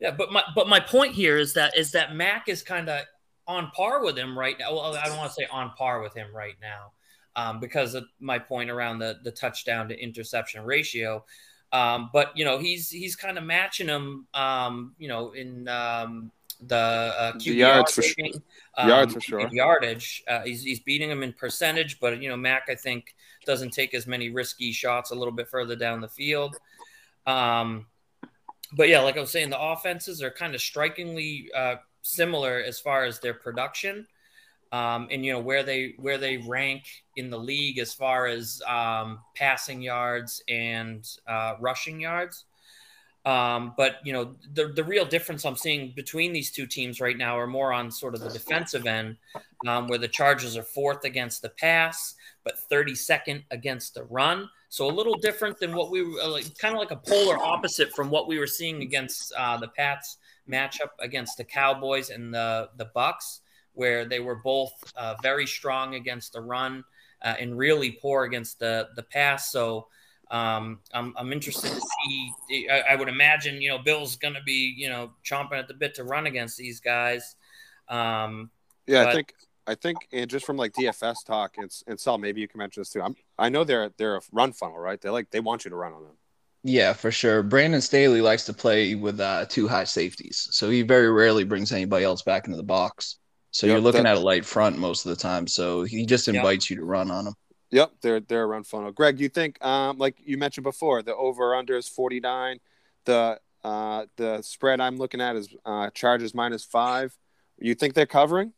Yeah, but my but my point here is that is that Mac is kind of on par with him right now. Well, I don't want to say on par with him right now, um, because of my point around the the touchdown to interception ratio. Um, but you know he's he's kind of matching him. Um, you know in um, the, uh, the yards for sure. Um, yards for sure. Yardage. Uh, he's he's beating him in percentage, but you know Mac I think doesn't take as many risky shots a little bit further down the field. Um, but yeah, like I was saying, the offenses are kind of strikingly uh, similar as far as their production, um, and you know where they where they rank in the league as far as um, passing yards and uh, rushing yards. Um, but you know the the real difference I'm seeing between these two teams right now are more on sort of the defensive end, um, where the Chargers are fourth against the pass, but 32nd against the run. So a little different than what we were like, kind of like a polar opposite from what we were seeing against uh, the Pats matchup against the Cowboys and the the Bucs, where they were both uh, very strong against the run uh, and really poor against the the pass. So um, I'm, I'm interested to see. I, I would imagine, you know, Bill's going to be, you know, chomping at the bit to run against these guys. Um, yeah, but, I think I think and just from like DFS talk and and Sal, maybe you can mention this too. I'm, I know they're they're a run funnel, right? They like they want you to run on them. Yeah, for sure. Brandon Staley likes to play with uh, two high safeties, so he very rarely brings anybody else back into the box. So yep, you're looking at a light front most of the time. So he just invites yep. you to run on him. Yep, they're they're a run funnel. Greg, you think um, like you mentioned before, the over under is 49. The uh, the spread I'm looking at is uh, Chargers minus five. You think they're covering?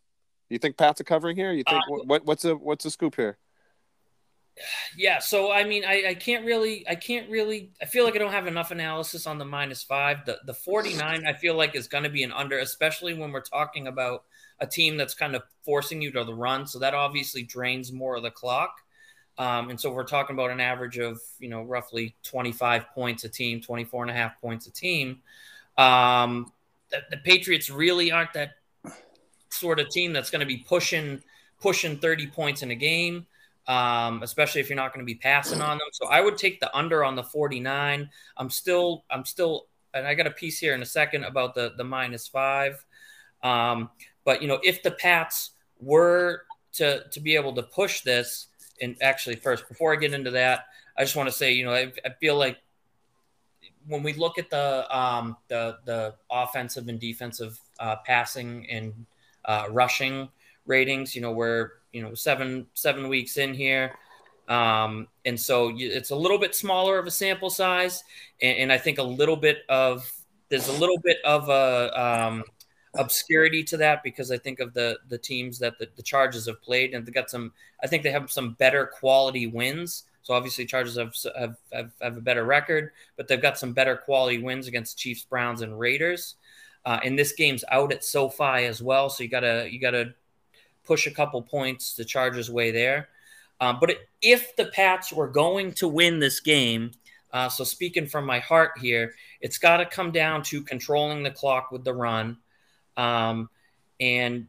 You think Pat's are covering here? You think uh, what what's a what's a scoop here? Yeah, so I mean, I, I can't really, I can't really, I feel like I don't have enough analysis on the minus five. The the 49, I feel like is going to be an under, especially when we're talking about a team that's kind of forcing you to the run. So that obviously drains more of the clock. Um, and so we're talking about an average of, you know, roughly 25 points a team, 24 and a half points a team. Um, the, the Patriots really aren't that sort of team that's going to be pushing, pushing 30 points in a game. Um, especially if you're not going to be passing on them. So I would take the under on the 49. I'm still, I'm still, and I got a piece here in a second about the the minus five. Um, but you know, if the Pats were to to be able to push this, and actually first before I get into that, I just want to say, you know, I, I feel like when we look at the um, the the offensive and defensive uh, passing and uh, rushing ratings, you know, we're you know seven seven weeks in here, um, and so you, it's a little bit smaller of a sample size, and, and, I think a little bit of there's a little bit of a um, obscurity to that because I think of the the teams that the, the have played and they got some. I think they have some better quality wins. So obviously, Chargers have, have have, have a better record, but they've got some better quality wins against Chiefs, Browns, and Raiders. Uh, and this game's out at SoFi as well, so you gotta you gotta push a couple points the Chargers' way there. Um, but if the Pats were going to win this game, uh, so speaking from my heart here, it's got to come down to controlling the clock with the run. Um, and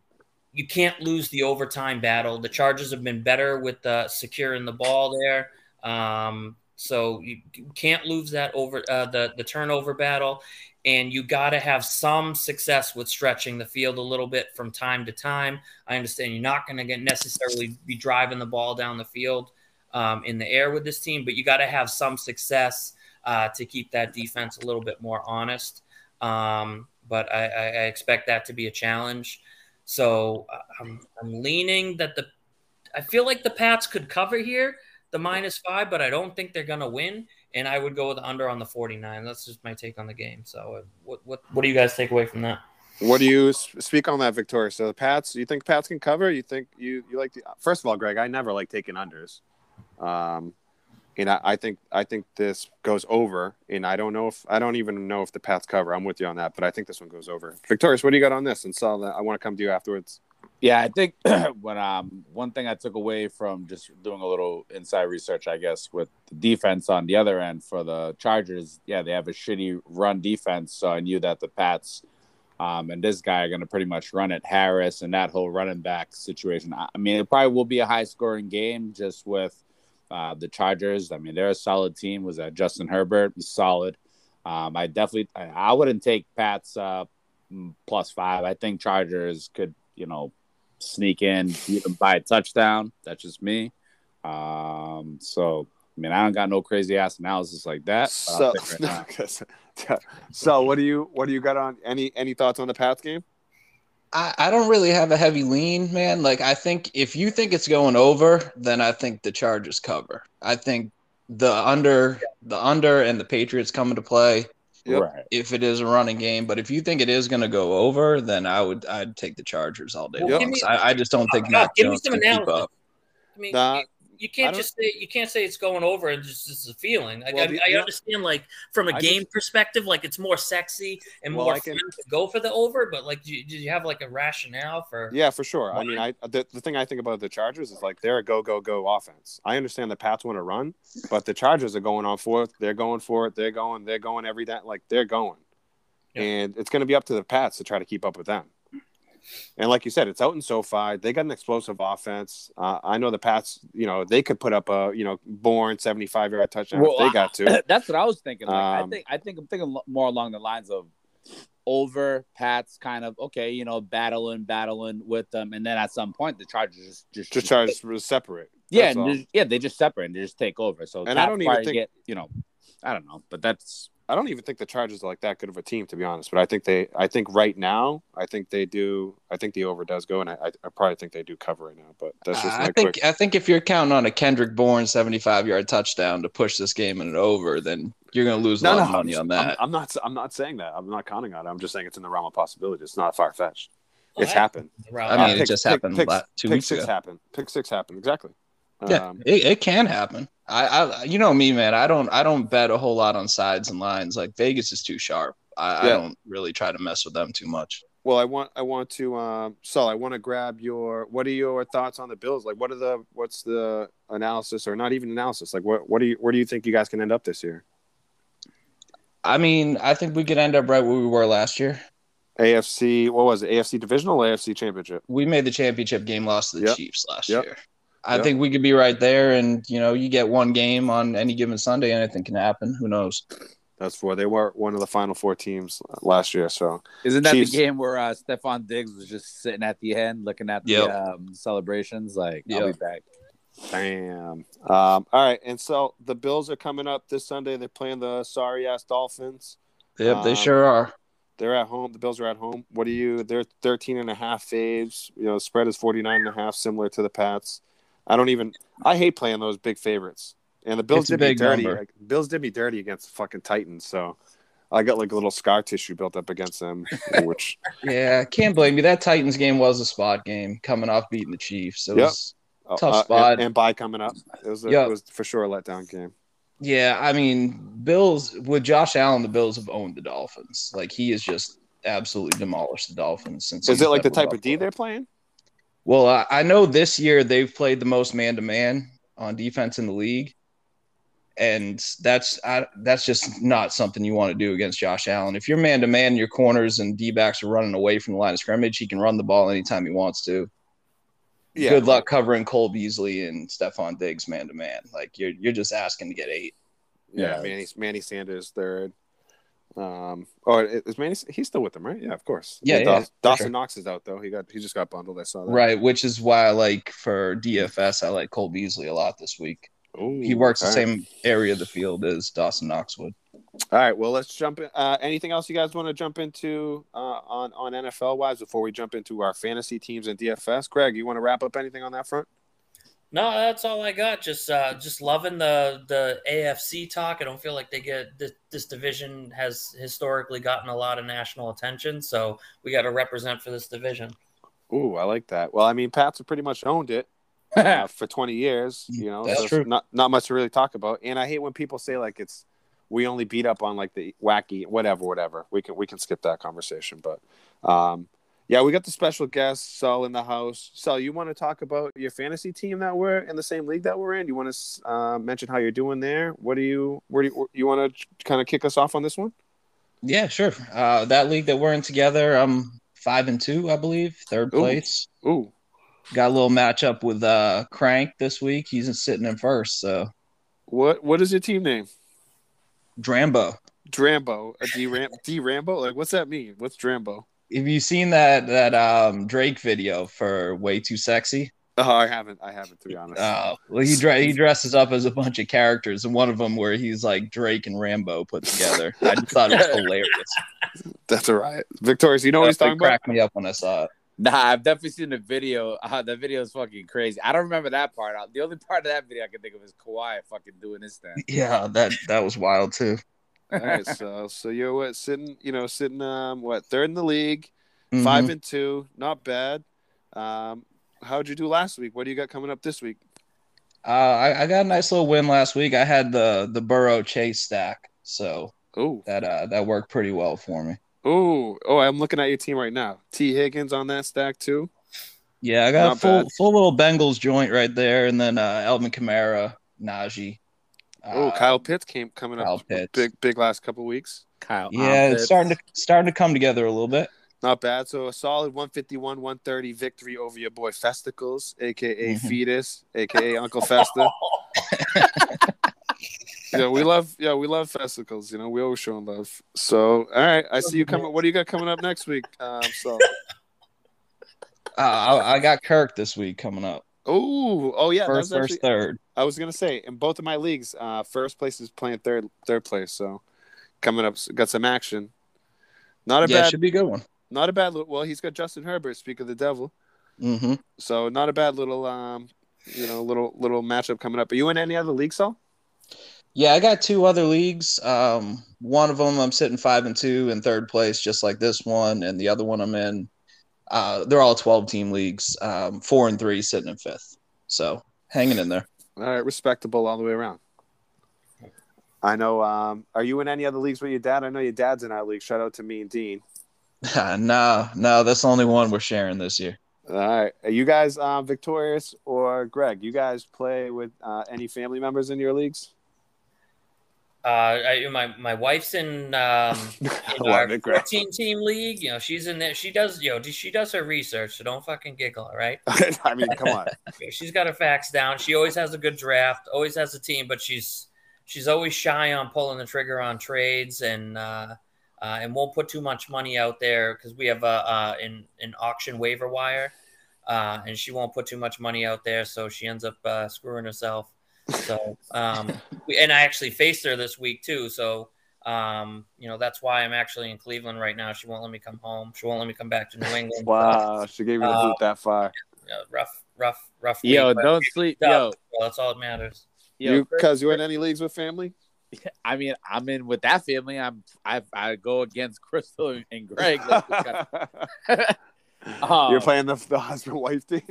you can't lose the overtime battle. The Chargers have been better with uh, securing the ball there. Um, So you can't lose that over uh, the the turnover battle, and you got to have some success with stretching the field a little bit from time to time. I understand you're not going to get necessarily be driving the ball down the field um, in the air with this team, but you got to have some success uh, to keep that defense a little bit more honest. Um, but I, I, expect that to be a challenge. So uh, I'm, I'm leaning that the I feel like the Pats could cover here, the minus five, but I don't think they're gonna win. And I would go with under on the 49. That's just my take on the game. So uh, what what what do you guys take away from that? What do you speak on that, Victoria? So the Pats, you think Pats can cover? You think you you like the first of all, Greg? I never like taking unders. Um, and I, I, think I think this goes over, and I don't know if I don't even know if the Pats cover. I'm with you on that, but I think this one goes over. Victorious, what do you got on this? And so I want to come to you afterwards. Yeah, I think *clears throat* when um one thing I took away from just doing a little inside research, I guess, with the defense on the other end for the Chargers, yeah, they have a shitty run defense, so I knew that the Pats um, and this guy are going to pretty much run it. Harris and that whole running back situation. I mean, it probably will be a high scoring game just with uh, the Chargers. I mean, they're a solid team. Was that Justin Herbert? He's solid. Um, I definitely, I, I, wouldn't take Pats uh, plus five. I think Chargers could, you know, sneak in even by a touchdown. That's just me. Um, so, I mean, I don't got no crazy ass analysis like that. So, right *laughs* so what do you what do you got on any any thoughts on the Pats game? I, I don't really have a heavy lean, man. Like I think if you think it's going over, then I think the Chargers cover. I think the under the under and the Patriots come into play. Yep. If it is a running game, but if you think it is going to go over, then I would I'd take the Chargers all day. Well, me, I, I, just don't think *laughs* uh, Mac Jones can keep up. I mean, you can't just say you can't say it's going over and just just a feeling. Like, well, I, I, understand, like from a I game just, perspective, like it's more sexy and well, more can, fun to go for the over. But like, do you, do you have like a rationale for? Yeah, for sure. I mean, I the, the thing I think about the Chargers is like they're a go go go offense. I understand the Pats want to run, but the Chargers are going on fourth. They're going for it. They're going. They're going every day. Like they're going, yeah. and it's going to be up to the Pats to try to keep up with them. And like you said, it's out in SoFi. They got an explosive offense. Uh, I know the Pats. You know they could put up a you know Bourne seventy five yard touchdown well, if they got to. *laughs* That's what I was thinking. Like, um, I think I think I'm thinking more along the lines of over Pats kind of okay, you know, battling, battling with them, and then at some point the Chargers just just, just Chargers just, separate. Yeah, yeah, they just separate and they just take over. So and I don't even think get, you know, I don't know, but that's I don't even think the Chargers are like that good of a team, to be honest. But I think they, I think right now, I think they do. I think the over does go, and I, I probably think they do cover right now. But that's just. I think quick... I think if you're counting on a Kendrick Bourne 75 yard touchdown to push this game in an over, then you're going to lose a no, lot no, of money on that. I'm, I'm, not. I'm not saying that. I'm not counting on it. I'm just saying it's in the realm of possibility. It's not far fetched. It's happened. I mean, uh, it pick, just happened pick, two pick weeks six ago. Happened. Pick six happened. Exactly. Yeah, um, it, it can happen. I, I, you know me, man. I don't, I don't bet a whole lot on sides and lines. Like Vegas is too sharp. I, yeah. I don't really try to mess with them too much. Well, I want, I want to, um, Saul, I want to grab your. What are your thoughts on the Bills? Like, what are the, what's the analysis, or not even analysis? Like, what, what do you, where do you think you guys can end up this year? I mean, I think we could end up right where we were last year. AFC, what was it? AFC divisional, AFC championship. We made the championship game, lost to the yep. Chiefs last yep. year. I yep. think we could be right there, and you know, you get one game on any given Sunday, anything can happen. Who knows? That's four. They were one of the final four teams last year. So isn't that Chiefs... the game where uh, Stefon Diggs was just sitting at the end, looking at the yep. um, celebrations? Like, yep. I'll be back. Bam. Um, all right, and so the Bills are coming up this Sunday. They're playing the sorry ass Dolphins. Yep, um, they sure are. They're at home. The Bills are at home. What do you? They're 13 and a half faves. You know, spread is 49 and a half, similar to the Pats. I don't even. I hate playing those big favorites. And the Bills did me dirty. Like, Bills did me dirty against the fucking Titans. So I got like a little scar tissue built up against them. *laughs* Which yeah, can't blame you. That Titans game was a spot game, coming off beating the Chiefs. It yep. was oh, tough uh, spot. And, and by coming up, it was a, yep. it was for sure a letdown game. Yeah, I mean, Bills with Josh Allen, the Bills have owned the Dolphins. Like he has just absolutely demolished the Dolphins since. Is it like the type of D they're playing? Well, I, I know this year they've played the most man to man on defense in the league, and that's I, that's just not something you want to do against Josh Allen. If you're man to man, your corners and D backs are running away from the line of scrimmage. He can run the ball anytime he wants to. Yeah. Good luck covering Cole Beasley and Stefon Diggs man to man. Like you're you're just asking to get eight. Yeah, Yeah. Manny Manny Sanders third. Um, or is Manny? He's still with them, right? Yeah, of course. Yeah, yeah, Daw- for Dawson sure. Knox is out though. He got he just got bundled. I saw that. Right, which is why I like for DFS, I like Cole Beasley a lot this week. Ooh, He works the right. same area of the field as Dawson Knox would. All right. Well, let's jump in. Uh, anything else you guys want to jump into uh, on on NFL wise before we jump into our fantasy teams and DFS? Greg, you want to wrap up anything on that front? No, that's all I got. Just uh, just loving the the AFC talk. I don't feel like they get this, this division has historically gotten a lot of national attention, so we got to represent for this division. Ooh, I like that. Well, I mean, Pats have pretty much owned it *laughs* uh, for 20 years. You know, That's so true. Not not much to really talk about. And I hate when people say like it's we only beat up on like the wacky whatever whatever. We can we can skip that conversation. But um, yeah, we got the special guest Sal in the house. Sal, you want to talk about your fantasy team that we're in the same league that we're in? You want to uh, mention how you're doing there? What do you where do you, you want to kind of kick us off on this one? Yeah, sure. Uh, that league that we're in together, I'm five and two, I believe, third Ooh. place. Ooh, Got a little matchup with uh, Crank this week. He's sitting in first, so what what is your team name? Drambo. Drambo, a D Ram D Rambo. Like, what's that mean? What's Drambo? Have you seen that that um, Drake video for "Way Too Sexy"? Oh, I haven't. I haven't to be honest. Uh, well, he dre- he dresses up as a bunch of characters, and one of them where he's like Drake and Rambo put together. I just thought it was *laughs* hilarious. That's all right. Victorious, you know what he's talking about? cracked me up when I saw it. Nah, I've definitely seen the video. Uh, the video is fucking crazy. I don't remember that part. The only part of that video I can think of is Kawhi fucking doing this thing. Yeah, that that was wild too. All right, so so you're what sitting, you know, sitting um what third in the league, Mhm. five and two, not bad. Um, how'd you do last week? What do you got coming up this week? Uh, I, I got a nice little win last week. I had the the Burrow Chase stack, so Oh, that uh that worked pretty well for me. oh, oh! I'm looking at your team right now. Tee Higgins on that stack too. Yeah, I got Not a full bad. full little Bengals joint right there, and then uh, Alvin Kamara, Najee. Oh, Kyle Pitts came coming Kyle up Pitts. big big last couple weeks. Kyle. Yeah, um, it's starting to starting to come together a little bit. Not bad. So a solid 151, 130 victory over your boy Festicles, aka Mhm. Fetus, aka Uncle Festa. *laughs* yeah, we love yeah, we love Festicles, you know, we always show 'em love. So all right, I see you coming what do you got coming up next week? Um so Uh, I, I got Kirk this week coming up. oh oh yeah, First that's versus actually, third. I was gonna say in both of my leagues, uh first place is playing third third place, so coming up got some action. Not a Yeah, bad should be a good one. not a bad well, he's got Justin Herbert, speak of the devil. Mm-hmm. So not a bad little um you know little little matchup coming up. Are you in any other leagues, Saul? Yeah, I got two other leagues. Um, one of them I'm sitting five and two in third place, just like this one, and the other one I'm in. Uh, they're all 12 team leagues. Um, four and three sitting in fifth. So hanging in there. All right, respectable all the way around. I know. Um, are you in any other leagues with your dad? I know your dad's in our league. Shout out to me and Dean. *laughs* no, no, that's the only one we're sharing this year. All right, are you guys uh, Victorious or Greg? You guys play with uh, any family members in your leagues? Uh, I, my my wife's in um, *laughs* in our it, 14 team league. You know, she's in there. She does, you know, she does her research. So don't fucking giggle, all right? *laughs* I mean, come on. *laughs* She's got her facts down. She always has a good draft. Always has a team, but she's she's always shy on pulling the trigger on trades and uh, uh, and won't put too much money out there because we have a uh, an an auction waiver wire, uh, and she won't put too much money out there, so she ends up uh, screwing herself. So, um, we, and I actually faced her this week too. So, um, you know, that's why I'm actually in Cleveland right now. She won't let me come home. She won't let me come back to New *laughs* England. Wow, she gave you the Uh, boot that far. You know, rough, rough, rough. Yo, week, don't sleep. Yo, Well, that's all that matters. yo, you, Chris- cause you in any leagues with family? *laughs* I mean, I'm in with that family. I'm I I go against *laughs* Crystal and Greg. Like, Um, You're playing the, the husband wife team.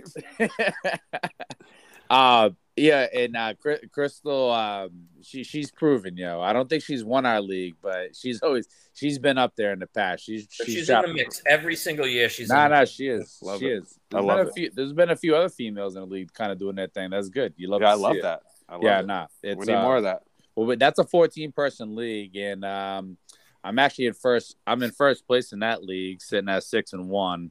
Uh yeah, and uh Crystal um she she's proven, yo. I don't think she's won our league, but she's always she's been up there in the past. She's she's, she's, in the mix every single year. She's Nah, in the nah, she is. Love she it. is. I love a it. few there's been a few other females in the league kind of doing that thing. That's good. You love yeah, to I see love it. that. I love Yeah, it. nah. It's we need uh, more of that. Well, but that's a 14 person league, and um, I'm actually in first. I'm in first place in that league, sitting at six and one.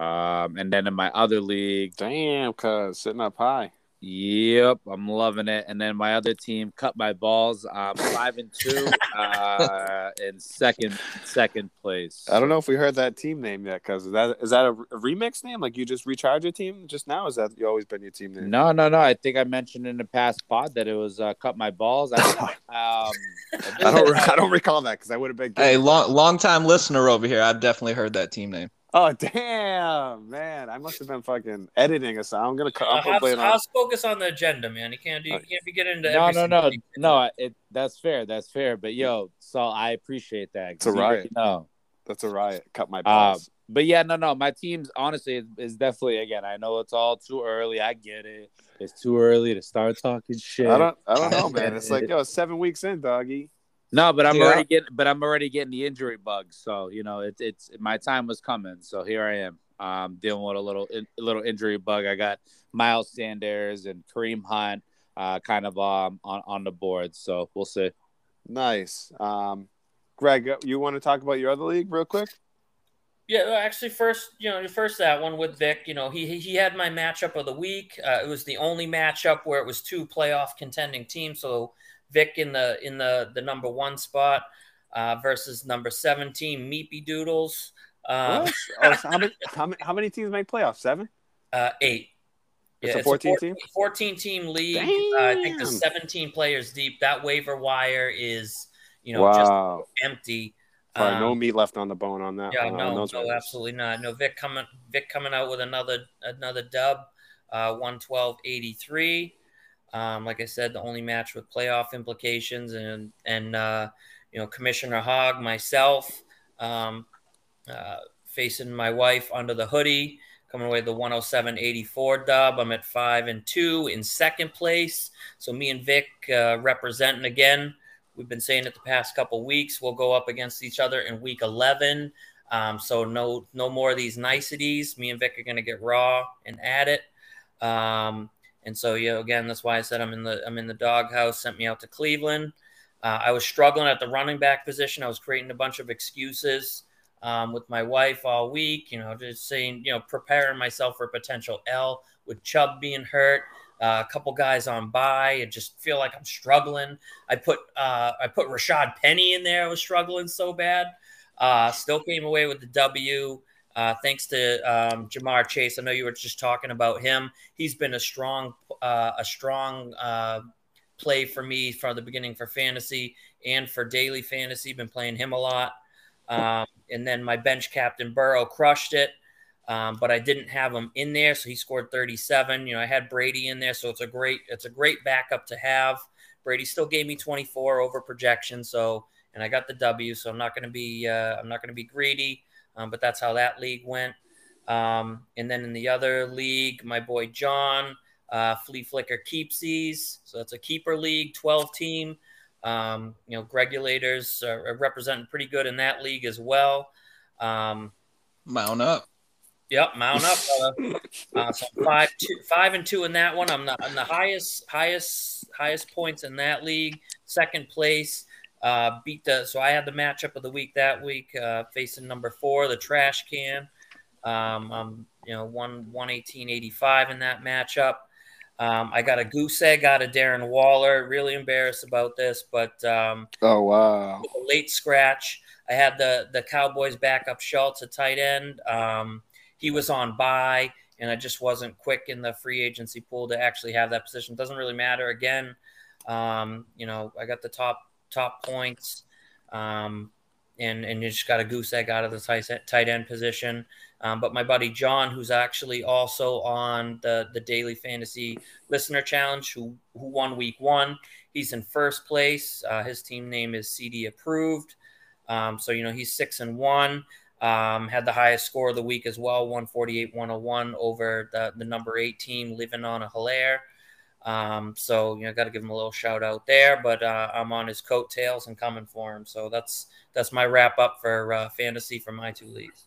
Um, and then in my other league, Damn, cuz sitting up high. Yep, I'm loving it. And then my other team cut my balls. Um, five and two, *laughs* uh, in second second place. I don't know if we heard that team name yet, because is that is that a, a, remix name? Like you just recharged your team just now? Is that you always been your team name? No, no, no. I think I mentioned in the past pod that it was uh, cut my balls. I, *laughs* um, I don't I don't recall that because I would have been. Hey, long long time listener over here. I've definitely heard that team name. Oh damn, man! I must have been fucking editing or something. I'm gonna cut. Uh, I'll, I'll focus on the agenda, man. You can't do. You can't be getting into. No, no, no, no. It that's fair. That's fair. But yo, so I appreciate that. It's a riot. No, that's a riot. Cut my balls. Uh, but yeah, no, no. My team's honestly is, is, definitely again. I know it's all too early. I get it. It's too early to start talking shit. I don't. I don't know, *laughs* man. It's like yo, seven weeks in, doggy. No, but I'm yeah. already getting, but I'm already getting the injury bug. So you know, it's it's my time was coming. So here I am, um, dealing with a little a little injury bug. I got Miles Sanders and Kareem Hunt, uh, kind of um on on the board. So we'll see. Nice, um, Greg. You want to talk about your other league real quick? Yeah, actually, first, you know, first that one with Vic. You know, he he had my matchup of the week. Uh, it was the only matchup where it was two playoff contending teams. So Vic in the in the the number one spot uh, versus number seventeen Meepy Doodles. Um, oh, so how, many, how, many, how many teams make playoffs? Seven. Uh, eight. It's a 14 it's a 14, team? 14 team league. Uh, I think there's 17 players deep. That waiver wire is, you know, wow. just empty. Um, no meat left on the bone on that. Yeah, no, no, absolutely not. No, Vic coming, Vic coming out with another another dub, uh, 112.83. Um, like I said, the only match with playoff implications, and and uh, you know Commissioner Hogg, myself, um, uh, facing my wife under the hoodie, coming away the 107.84 dub. I'm at five and two in second place. So me and Vic uh, representing again. We've been saying it the past couple weeks. We'll go up against each other in week 11. Um, so no no more of these niceties. Me and Vic are going to get raw and at it. Um, and so, yeah, again, that's why I said I'm in the I'm in the doghouse. Sent me out to Cleveland. Uh, I was struggling at the running back position. I was creating a bunch of excuses um, with my wife all week. You know, just saying, you know, preparing myself for potential L with Chubb being hurt. Uh, a couple guys on by. I just feel like I'm struggling. I put uh, I put Rashaad Penny in there. I was struggling so bad. Uh, still came away with the W. Uh, thanks to um, Ja'Marr Chase, I know you were just talking about him. He's been a strong, uh, a strong uh, play for me from the beginning for fantasy and for daily fantasy. Been playing him a lot, um, and then my bench captain Burrow crushed it, um, but I didn't have him in there, so he scored 37. You know, I had Brady in there, so it's a great, it's a great backup to have. Brady still gave me 24 over projection, so and I got the W, so I'm not going to be, uh, I'm not going to be greedy. Um, but that's how that league went. Um, and then in the other league, my boy John, uh, Flea Flicker Keepsies. So that's a keeper league, 12 team. Um, you know, Regulators are representing pretty good in that league as well. Um, mount up. Yep, mount up. Uh, *laughs* uh, so five, two, five and two in that one. I'm the, I'm the highest, highest, highest points in that league. Second place. Uh, beat the so I had the matchup of the week that week, uh, facing number four, the trash can. Um, um you know, one one eighteen eighty five in that matchup. Um, I got a goose egg out of Darren Waller. Really embarrassed about this, but um, oh wow, late scratch. I had the the Cowboys backup Schultz at tight end. Um, he was on bye, and I just wasn't quick in the free agency pool to actually have that position. Doesn't really matter. Again, um, you know, I got the top top points. Um, and, and you just got a goose egg out of the tight, end position. Um, but my buddy John, who's actually also on the, the daily fantasy listener challenge, who, who won week one, he's in first place. Uh, his team name is CD approved. Um, so, you know, he's six and one. Um, had the highest score of the week as well, 148 101 over the, the number eight team, living on a Hilaire. Um, so you know, I got to give him a little shout out there. But uh, I'm on his coattails and coming for him. So that's that's my wrap up for uh, fantasy for my two leagues.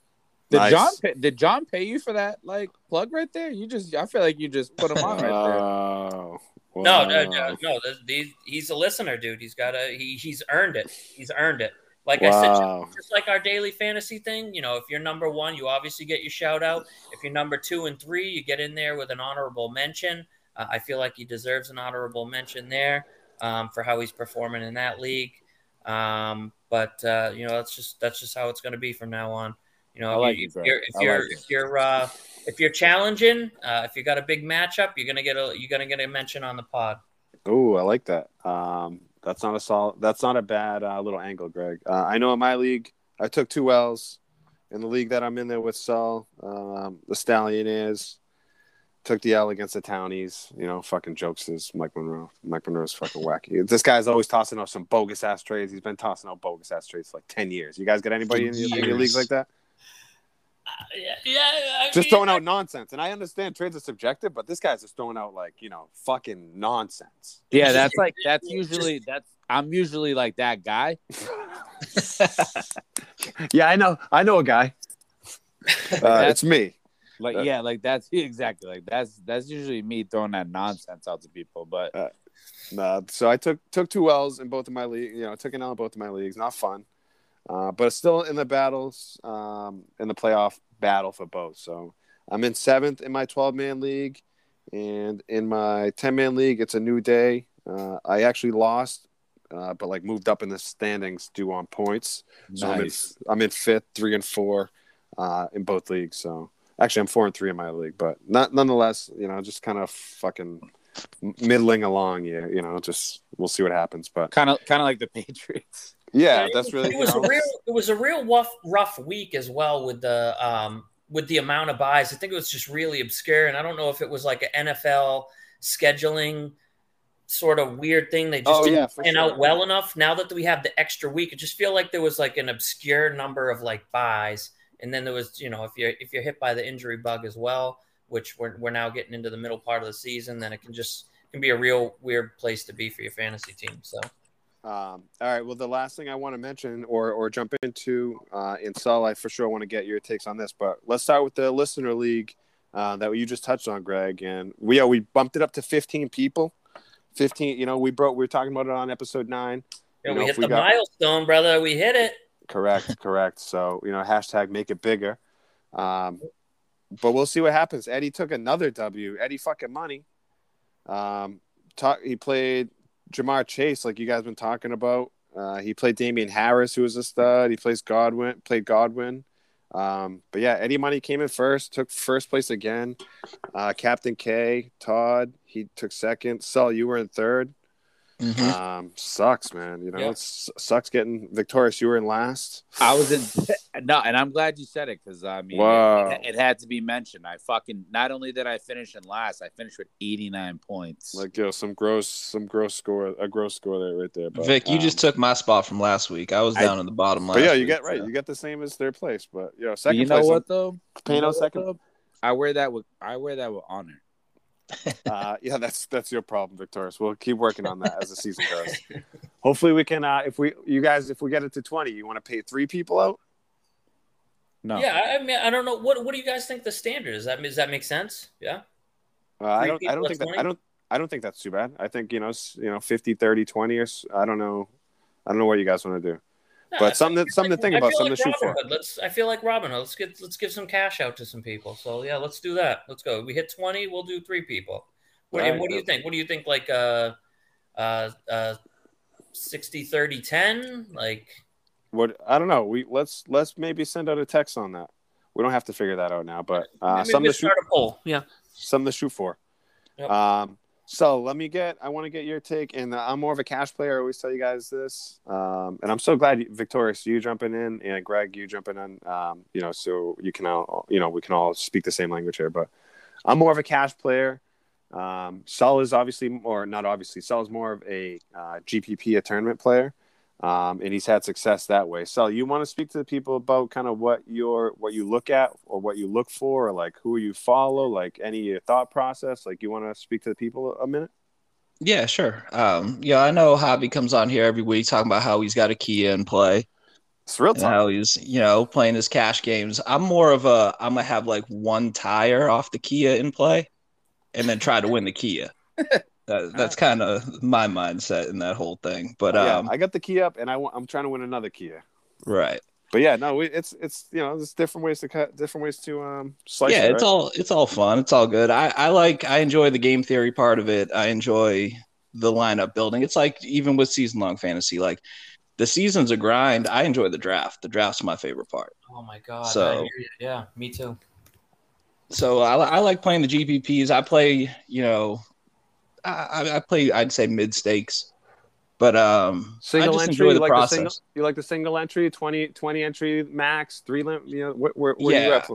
Did nice. John pay, did John pay you for that like plug right there? You just I feel like you just put him on right there. Oh, no, no, no, no. He's, he's a listener, dude. He's got a he, he's earned it. He's earned it. Like wow. I said, just like our daily fantasy thing, you know, if you're number one, you obviously get your shout out. If you're number two and three, you get in there with an honorable mention. Uh, I feel like he deserves an honorable mention there um, for how he's performing in that league. Um, but uh, you know, that's just that's just how it's going to be from now on. You know, like if, it, you're if I you're like if you're uh, if you're challenging, uh, if you got a big matchup, you're gonna get a you're gonna get a mention on the pod. Oh, I like that. Um, that's not a solid. That's not a bad uh, little angle, Greg. Uh, I know in my league, I took two L's. In the league that I'm in there with Saul, um, the Stallion is took the L against the Townies. You know, fucking jokes is Mike Monroe. Mike Monroe's fucking wacky. This guy's always tossing out some bogus ass trades. He's been tossing out bogus ass trades for like ten years. You guys got anybody in your, in your leagues like that? yeah, yeah. I Just mean, throwing out nonsense. And I understand trades are subjective, but this guy's just throwing out like you know fucking nonsense. Yeah, that's like that's usually that's I'm usually like that guy. *laughs* *laughs* yeah, I know. I know a guy. *laughs* Uh, it's me. Like Uh, yeah, like that's *laughs* exactly like that's that's usually me throwing that nonsense out to people. But Uh, Nah, so I took took two L's in both of my leagues. You know, took an L in both of my leagues. Not fun, uh, but still in the battles, um, in the playoff battle for both. So I'm in seventh in my 12 man league, and in my 10 man league, it's a new day. Uh, I actually lost, uh, but like moved up in the standings due on points. So I'm in, nice. I'm in fifth, three and four, uh, in both leagues. So actually, I'm four and three in my league, but not nonetheless, you know, just kind of fucking middling along. Yeah, you know, just we'll see what happens. But Kind of kind of like the Patriots. yeah, it that's really it was know, a real it was a real rough rough week as well with the um with the amount of byes. I think it was just really obscure, and I don't know if it was like an NFL scheduling sort of weird thing. They just Oh, didn't yeah, plan sure. out well enough. Now that we have the extra week, it just feel like there was like an obscure number of like byes, and then there was you know if you're if you're hit by the injury bug as well, which we're we're now getting into the middle part of the season, then it can just can be a real weird place to be for your fantasy team. So. Um, all right. Well, the last thing I want to mention or or jump into uh, in Saul, I for sure want to get your takes on this, but let's start with the listener league uh, that you just touched on, Greg. And we yeah, we bumped it up to 15 people. 15. You know, we broke. We were talking about it on episode nine. Yeah, You know, we hit we the got- milestone, brother. We hit it. Correct. *laughs* correct. So you know, hashtag make it bigger. Um, but we'll see what happens. Eddie took another W. Eddie fucking money. Um, talk, he played Ja'Marr Chase, like you guys been talking about. Uh, he played Damien Harris, who was a stud. He plays Godwin, played Godwin. Um, but yeah, Eddie Money came in first, took first place again. Uh, Captain K, Todd, he took second. Sel, you were in third. Mhm. Um, sucks, man. You know, Yeah. it sucks getting victorious. You were in last. I was in *laughs* no, and I'm glad you said it because I mean, Wow. it, it had to be mentioned. I fucking not only did I finish in last, I finished with 89 points. Like yo, some gross, some gross score, a gross score there, right there. But, Vic, you um, just took my spot from last week. I was I- down in the bottom last But yeah, you week, get right. so- You get the same as third place. But yo, But second you know place. what though? Pano You know what, second. though? I wear that with I wear that with honor. *laughs* Uh, yeah, that's that's your problem, Victorious. We'll keep working on that as the season goes. *laughs* Hopefully, we can. Uh, if we, you guys, if we get it to twenty, you want to pay three people out? No, Yeah, I I mean, I don't know. What What do you guys think the standard is? That does that make sense? Yeah. Uh, I don't. I don't at think that. I don't. I don't think that's too bad. I think you know, s- you know, 50, 30, 20 or I don't know. I don't know what you guys want to do. No, But something feel that- something to think I about, something like to shoot for. Let's. I feel like Robin Hood. Let's get. Let's give some cash out to some people. So yeah, let's do that. Let's go. We hit twenty. We'll do three people. What, and Alright. what do you think? What do you think? Like uh, uh, uh, 60, 30, 10? Like What I don't know. We let's let's maybe send out a text on that. We don't have to figure that out now, but uh, maybe something to shoot. a poll. Yeah. something to shoot for. Yep. Um, so let me get. I want to get your take, and I'm more of a cash player. I always tell you guys this, um, and I'm so glad, Victorious, you jumping in, and Greg, you jumping in. Um, you know, so you can all, you know, we can all speak the same language here. But I'm more of a cash player. Um, Sol is obviously, or not obviously, Sol is more of a uh, GPP, a tournament player. Um, and he's had success that way. So you want to speak to the people about kind of what your what you look at or what you look for, or like who you follow, like any thought process. Like you want to speak to the people a minute? Yeah, sure. Um, yeah, I know Hobby comes on here every week talking about how he's got a Kia in play It's real time. how he's, you know, playing his cash games. I'm more of a I'm gonna have like one tire off the Kia in play and then try to win the Kia. *laughs* That, that's kind of my mindset in that whole thing. But yeah, um, I got the key up, and I want, I'm trying to win another Kia. right. but yeah, no, we, it's it's you know, there's different ways to cut, different ways to um slice. yeah, it, it's all it's all fun. It's all good. I I like I enjoy the game theory part of it. I enjoy the lineup building. It's like even with season long fantasy, like the season's a grind. I enjoy the draft. The draft's my favorite part. Oh my god! So- I hear you. yeah, me too. So I, I like playing the GPPs. I play, you know, I, I- play. I'd say mid stakes, but um, single I just entry. enjoy You the like process. the single? You like the single entry, 20, 20 entry max, three limit. You know, where, where, where you Yeah. at?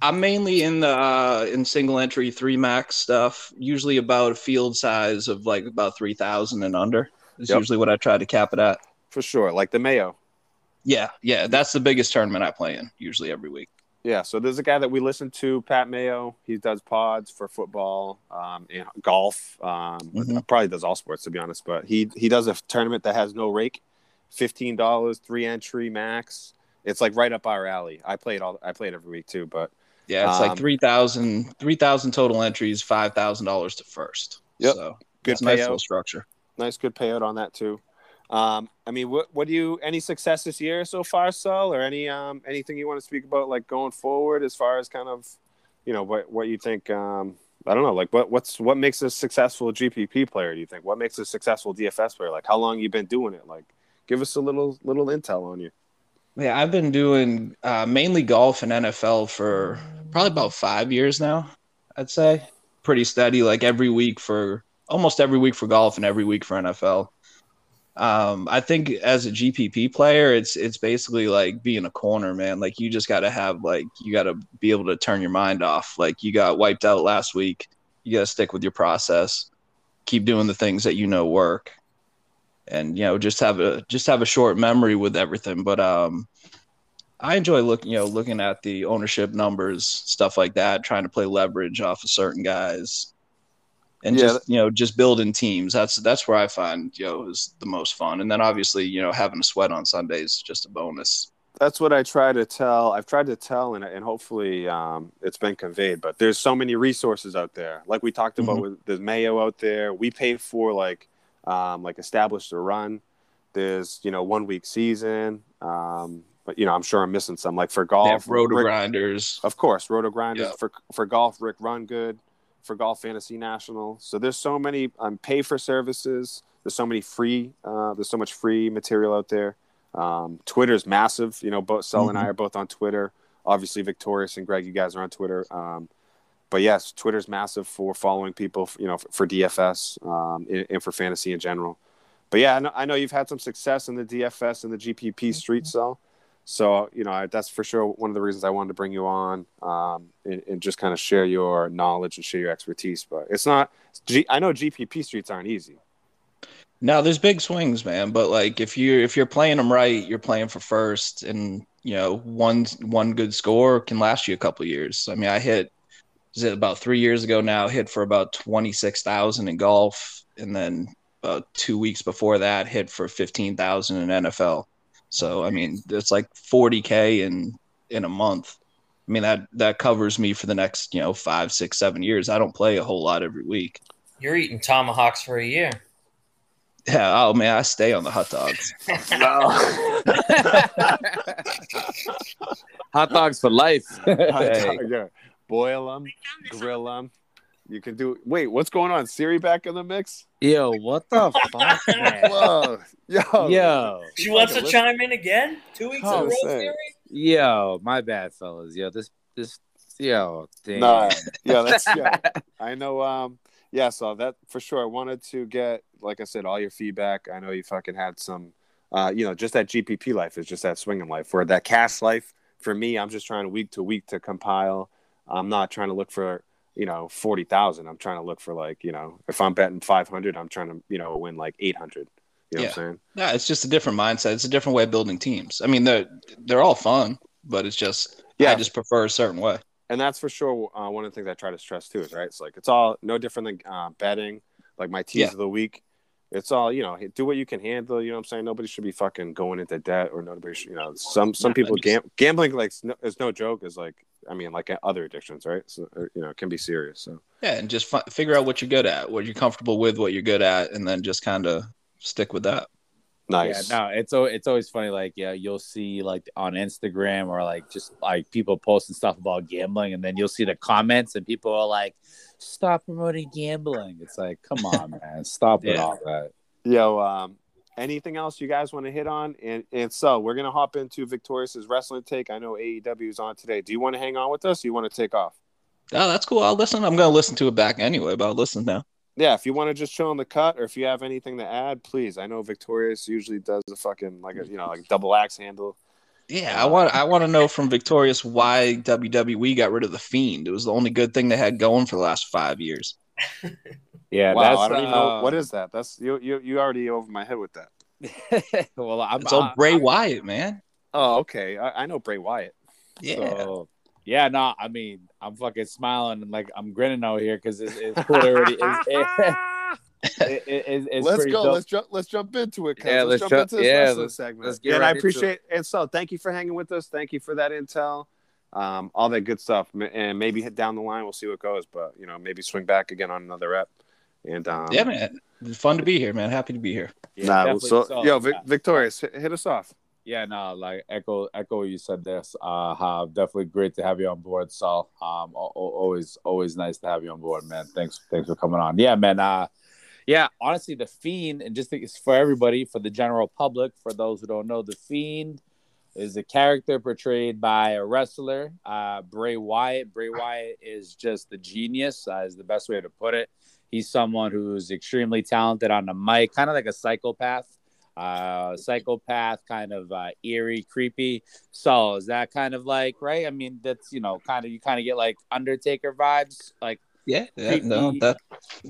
I'm mainly in the uh, in single entry three max stuff. Usually about a field size of like about three thousand and under. Is Yep. usually what I try to cap it at. For sure, like the Mayo. Yeah, yeah, that's the biggest tournament I play in usually every week. Yeah, so there's a guy that we listen to, Pat Mayo. He does pods for football, um, and golf. Um, Mhm. Probably does all sports to be honest, but he he does a tournament that has no rake, fifteen dollars, three entry max. It's like right up our alley. I play it all. I play it every week too. But Yeah, it's Um, like 3,000 3,000 total entries, five thousand dollars to first. Yep. So good nice payout. little structure. nice, good payout on that too. Um, I mean, what what do you any success this year so far, Sol, or any um anything you want to speak about like going forward as far as kind of, you know, what what you think? Um, I don't know, like what what's what makes a successful GPP player? Do you think what makes a successful DFS player? Like how long you been doing it? Like, give us a little little intel on you. Yeah, I've been doing uh, mainly golf and NFL for probably about five years now. I'd say pretty steady, like every week for almost every week for golf and every week for NFL. Um, I think as a GPP player, it's it's basically like being a corner, man. Like you just got to have like you got to be able to turn your mind off. Like you got wiped out last week, you got to stick with your process, keep doing the things that you know work, and you know just have a just have a short memory with everything. But um, I enjoy looking you know looking at the ownership numbers, stuff like that, trying to play leverage off of certain guys and Yeah. just you know just building teams that's that's where i find you know is the most fun and then obviously you know having a sweat on sundays is just a bonus That's what I try to tell. I've tried to tell, and, and hopefully um, it's been conveyed. But there's so many resources out there. Like we talked about, Mhm. with there's Mayo out there. We pay for like um, like established a run. There's you know one week season. Um, but you know I'm sure I'm missing some. Like for golf, RotoGrinders of course, RotoGrinders Yeah. for for golf. Rick Run Good for golf fantasy national. So there's so many um, pay for services. There's so many free. Uh, there's so much free material out there. Um, Twitter's massive. You know, both Sel and I are both on Twitter. Obviously, Victorious and Greg, you guys are on Twitter. Um, but yes, Twitter's massive for following people. You know, for, for DFS um, and, and for fantasy in general. But yeah, I know, I know you've had some success in the DFS and the GPP street cell. So you know I, that's for sure one of the reasons I wanted to bring you on um, and, and just kind of share your knowledge and share your expertise. But it's not. G, I know GPP streets aren't easy. now there's big swings man but like if you if you're playing them right you're playing for first and you know one one good score can last you a couple years i mean i hit is it about three years ago now hit for about 26000 in golf and then about two weeks before that hit for 15000 in nfl so i mean it's like 40k in in a month i mean that that covers me for the next you know five six seven years i don't play a whole lot every week You're eating tomahawks for a year. yeah oh man i stay on the hot dogs *laughs* *laughs* Hot dogs for life. Hey. yeah, boil them, grill them. You can do. Wait, what's going on? Siri back in the mix? Yo, what the *laughs* fuck? man? Whoa, yo, Yo, She wants to Listen. chime in again. Two weeks in a Oh, row, say. Fury? yo, my bad, fellas. Yo, this, this, yo, damn. Nah, yeah, that's yeah. I know. Um, yeah, so that for sure. I wanted to get, like I said, all your feedback. I know you fucking had some, uh, you know, just that GPP life is just that swinging life. Where that cash life for me, I'm just trying week to week to compile. I'm not trying to look for you know forty thousand. I'm trying to look for like you know if I'm betting five hundred, I'm trying to you know win like eight hundred. You know what I'm saying? Yeah, it's just a different mindset. It's a different way of building teams. I mean, they're they're all fun, but it's just Yeah. I just prefer a certain way. and that's for sure uh, one of the things I try to stress too is right. It's like it's all no different than uh, betting. Like my teams Yeah. of the week, it's all you know. Do what you can handle. You know what I'm saying? Nobody should be fucking going into debt or nobody. Should, you know, some some Yeah, people gam- gambling like is no, is no joke. Is like I mean like other addictions, right? So uh, you know it can be serious. So Yeah, and just fi- figure out what you're good at, what you're comfortable with, what you're good at, and then just kind of stick with that. Nice. Yeah, no, it's it's always funny. Like, yeah, you'll see like on Instagram or like just like people posting stuff about gambling, and then you'll see the comments, and people are like, "Stop promoting gambling." It's like, come on, *laughs* man, stop with Yeah. all that. Yo, um, anything else you guys want to hit on? And and so we're gonna hop into Victorious's wrestling take. I know AEW is on today. Do you want to hang on with us? Or you want to take off? Oh, that's cool. I'll listen. I'm gonna listen to it back anyway, but I'll listen now. Yeah, if you want to just chill in the cut, or if you have anything to add, please. I know Victorious usually does a fucking like a you know like double axe handle. Yeah, I want I want to know from Victorious why WWE got rid of the Fiend. It was the only good thing they had going for the last five years. *laughs* Yeah, wow, that's I don't even know uh, what is that. That's you you you already over my head with that. *laughs* well, I'm It's all Bray I- Wyatt, man. Oh, okay. I, I know Bray Wyatt. Yeah. So, yeah, no, I mean, I'm fucking smiling and like I'm grinning out here because it's, it's cool already. It's, *laughs* it, it, it, it's let's go. dope. Let's jump. Let's jump into it. cuz. Yeah, let's, let's jump ju- into this yeah, wrestling let's- segment. let's get yeah, and I right into appreciate. And so, thank you for hanging with us. Thank you for that intel, um, all that good stuff. And maybe hit down the line. We'll see what goes. But you know, maybe swing back again on another rep. And um, yeah, man. Fun to be here, man. Happy to be here. Yeah, nah, so, so. yo, Vic- Yeah. Victorious, hit, hit us off. Yeah, no, like echo echo you said this. Uh how definitely great to have you on board, Saul. Um al- al- always always nice to have you on board, man. Thanks thanks for coming on. Yeah, man. Uh yeah, honestly, the fiend, and just think it's for everybody, for the general public, for those who don't know, the fiend is a character portrayed by a wrestler, uh, Bray Wyatt. Bray Wyatt is just the genius, uh, is the best way to put it. He's someone who's extremely talented on the mic, kind of like a psychopath uh psychopath kind of uh eerie creepy so is that kind of like right i mean that's you know kind of you kind of get like undertaker vibes like Yeah, yeah Creepy, no, that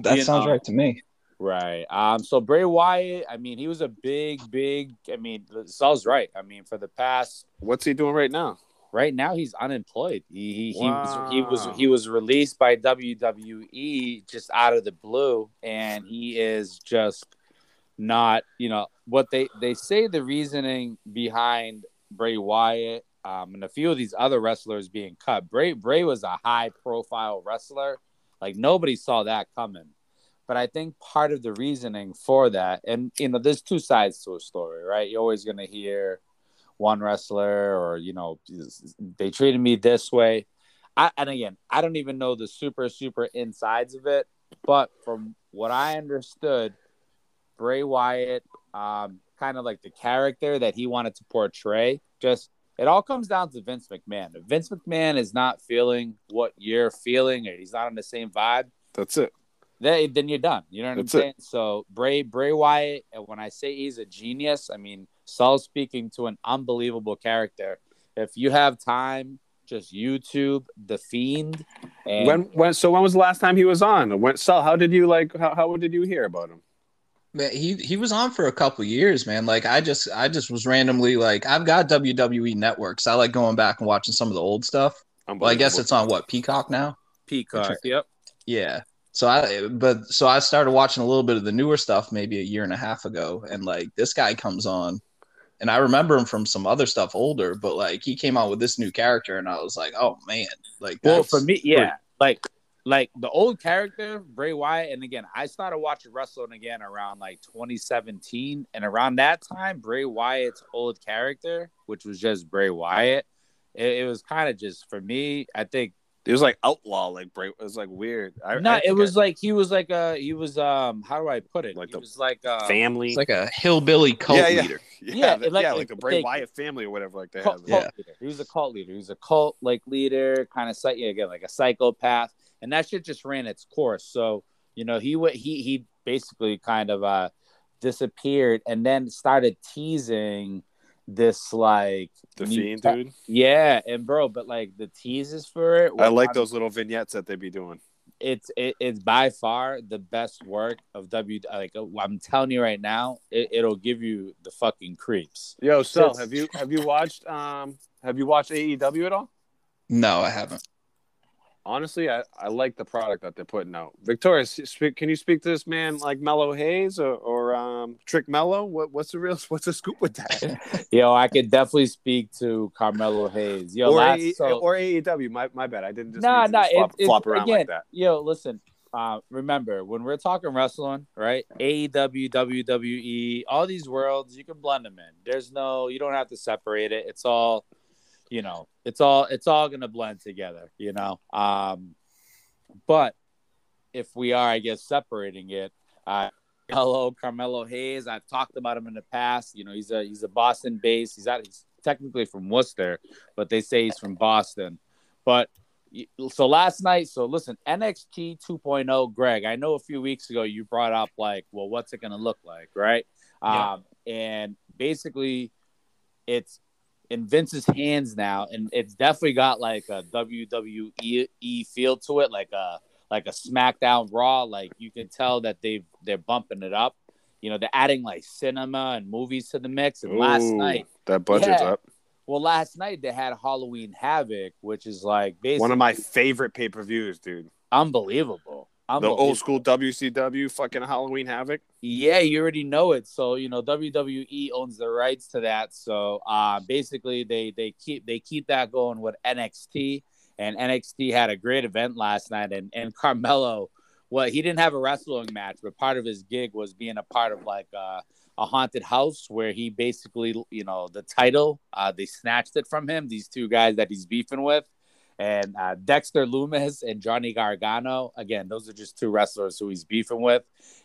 that sounds know. right to me. right um so bray wyatt i mean he was a big big i mean saul's right i mean for the past What's he doing right now? right now he's unemployed he he, he was he was he was released by WWE just out of the blue and he is just not you know what they they say the reasoning behind Bray Wyatt um, and a few of these other wrestlers being cut. Bray Bray was a high profile wrestler. Like nobody saw that coming. But I think part of the reasoning for that and you know there's two sides to a story right? You're always to hear one wrestler or you know they treated me this way. I, and again i don't even know the super super insides of it. But from what i understood bray wyatt um, kind of like the character that he wanted to portray just it all comes down to vince mcmahon if vince mcmahon is not feeling what you're feeling or he's not on the same vibe That's it. then, then you're done. You know what That's I'm it. saying? So Bray Bray Wyatt, and when I say he's a genius, I mean Saul's speaking to an unbelievable character. If you have time, just YouTube the Fiend. And When when so when was the last time he was on? When Sal, how did you like how, how did you hear about him? Man, he he was on for a couple years, man. Like I just I just was randomly like I've got WWE networks. I like going back and watching some of the old stuff. Well, I guess it's on what Peacock now. Peacock. Which- Yep. Yeah. So I but so I started watching a little bit of the newer stuff maybe a year and a half ago, and like this guy comes on, and I remember him from some other stuff older, but like he came out with this new character, and I was like, oh man, like Well, for me, yeah, like like the old character Bray Wyatt, and again, I started watching wrestling again around like 2017, and around that time, Bray Wyatt's old character, which was just Bray Wyatt, it, it was kind of just for me. I think It was like outlaw, like break. It was like weird. I, no, I it think was like he was like a he was um how do I put it? Like he the was like uh, family. it's like a hillbilly cult yeah, yeah. leader. Yeah, *laughs* Yeah, the- like- yeah, like the Bray like- Wyatt family or whatever, like that. cult, Yeah. cult. He was a cult leader. He was a cult like leader, kind of set, yeah, again like a psychopath, and that shit just ran its course. So you know he went he he basically kind of uh disappeared and then started teasing this like The new- fiend, dude. Yeah, and bro, but like the teases for it, I like I'm- those little vignettes that they be doing. it's it, it's by far the best work of W. Like I'm telling you right now, it, it'll give you the fucking creeps. Yo, so have you have you watched um have you watched AEW at all? No, I haven't. Honestly, I, I like the product that they're putting out. Victoria, speak, can you speak to this man like Melo Hayes or, or um, Trick Mellow? What, what's the real *laughs* what's the scoop with that? *laughs* Yo, I could definitely speak to Carmelo Hayes. Yo, or, last, AE so, or AEW? My, my bad, I didn't just Nah, nah, just flop, it- flop around again, like that. yo, listen, uh, remember when we're talking wrestling, right? AEW, WWE, all these worlds, you can blend them in. There's no, you don't have to separate it. It's all, you know, it's all, it's all gonna blend together, you know. Um, but if we are, I guess, separating it, uh, hello, Carmelo Hayes. I've talked about him in the past. You know, he's a he's a Boston based. He's out. He's technically from Worcester, but they say he's from Boston. But so last night, so listen, NXT 2.0, Greg. I know a few weeks ago you brought up like, well, what's it going to look like, right? Yeah. Um, and basically, it's in Vince's hands now, and it's definitely got like a WWE feel to it, like a like a SmackDown Raw. Like you can tell that they've they're bumping it up. You know, they're adding like cinema and movies to the mix. And Ooh, last night, that budget's up. Well, last night they had Halloween Havoc, which is like basically one of my favorite pay per views, dude. Unbelievable. Unbelievable. The old school WCW fucking Halloween Havoc. Yeah, you already know it. So you know WWE owns the rights to that. So uh, basically, they they keep they keep that going with NXT, and NXT had a great event last night, and and Carmelo. Well, he didn't have a wrestling match, but part of his gig was being a part of like uh, a haunted house where he basically, you know, the title, uh, they snatched it from him. These two guys that he's beefing with, and uh, Dexter Lumis and Johnny Gargano. Again, those are just two wrestlers who he's beefing with.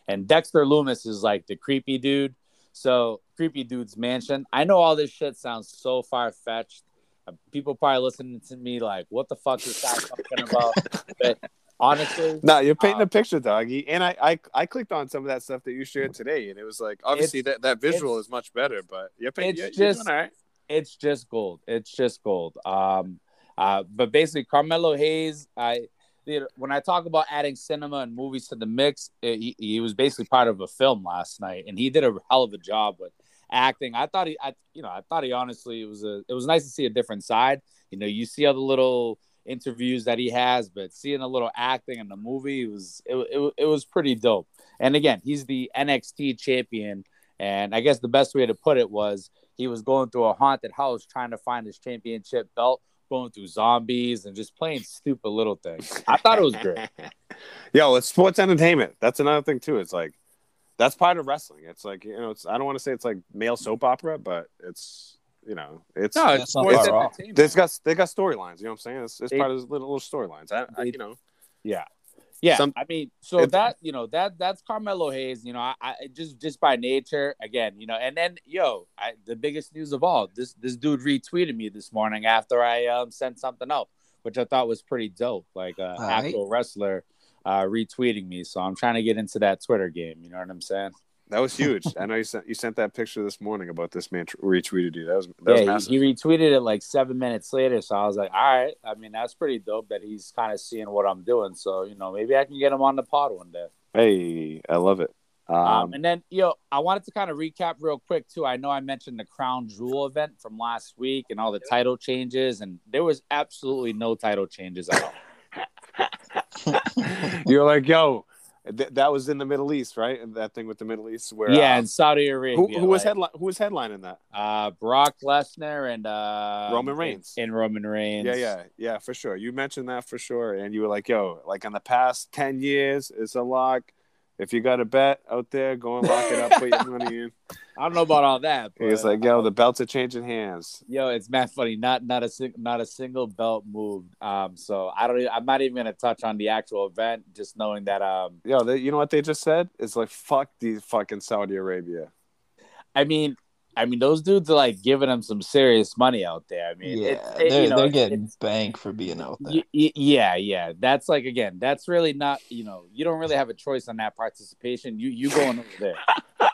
And Dexter Lumis is like the creepy dude. So creepy dude's mansion. I know all this shit sounds so far fetched. Uh, people probably listening to me like, "What the fuck is that talking about?" *laughs* but honestly. No, you're painting um, a picture, doggy. And I, I I clicked on some of that stuff that you shared today, and it was like obviously that, that visual is much better, but you're painting. It's you're, just, you're It's just gold. It's just gold. Um, uh, but basically, Carmelo Hayes, I. you know, When I talk about adding cinema and movies to the mix, it, he, he was basically part of a film last night, and he did a hell of a job with acting. I thought he, I, you know, I thought he honestly it was a, it was nice to see a different side. You know, you see the little interviews that he has, but seeing a little acting in the movie was it, it, it was pretty dope. And again, he's the NXT champion, and I guess the best way to put it was he was going through a haunted house trying to find his championship belt, going through zombies and just playing stupid little things. I thought it was great. *laughs* Yo, it's sports entertainment. That's another thing too. It's like that's part of wrestling. It's like you know, it's I don't want to say it's like male soap opera, but it's you know, it's no, it's, it's, it's got they got storylines. You know what I'm saying? It's, it's they, part of the little, little storylines. I, I, you know, yeah, yeah. Some, I mean, so that you know that that's Carmelo Hayes. You know, I, I, just just by nature again. You know, and then yo, I, the biggest news of all this this dude retweeted me this morning after I um, sent something out, which I thought was pretty dope. Like uh, actual right. wrestler uh, retweeting me. So I'm trying to get into that Twitter game. You know what I'm saying? That was huge. *laughs* I know you sent you sent that picture this morning about this man retweeted you. That was that yeah. Was he, he, retweeted it like seven minutes later. So I was like, all right. I mean, that's pretty dope that he's kind of seeing what I'm doing. So you know, maybe I can get him on the pod one day. Hey, I love it. Um, um, and then you know, I wanted to kind of recap real quick too. I know I mentioned the Crown Jewel event from last week and all the title changes, and there was absolutely no title changes at all. *laughs* *laughs* You're like, yo, Th- that was in the Middle East, right? And that thing with the Middle East, where yeah, uh, in Saudi Arabia. Who, who was like, headline? Who was headlining that? Uh, Brock Lesnar and uh, Roman Reigns. In Roman Reigns. Yeah, yeah, yeah, for sure. You mentioned that for sure, and you were like, "Yo, like in the past ten years, it's a lock. If you got a bet out there, go and lock it up, put your money in." *laughs* I don't know about all that. But, it's like, yo, the belts are changing hands. Yo, it's mad funny. Not not a not a single belt moved. Um, so I don't. I'm not even gonna touch on the actual event. Just knowing that. Um, yo, they, you know what they just said? It's like fuck these fucking Saudi Arabia. I mean, I mean, those dudes are like giving them some serious money out there. I mean, yeah, it, they're, you know, they're getting bank for being out there. Y- yeah, yeah. That's like again, that's really not. You know, you don't really have a choice on that participation. You you going over there. *laughs*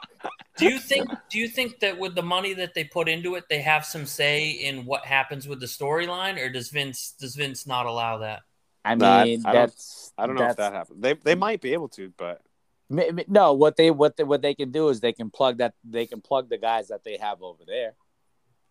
do you think do you think that with the money that they put into it they have some say in what happens with the storyline or does vince does vince not allow that i mean I, that's i don't know if that happens they, they might be able to but no what they what they, what they can do is they can plug that they can plug the guys that they have over there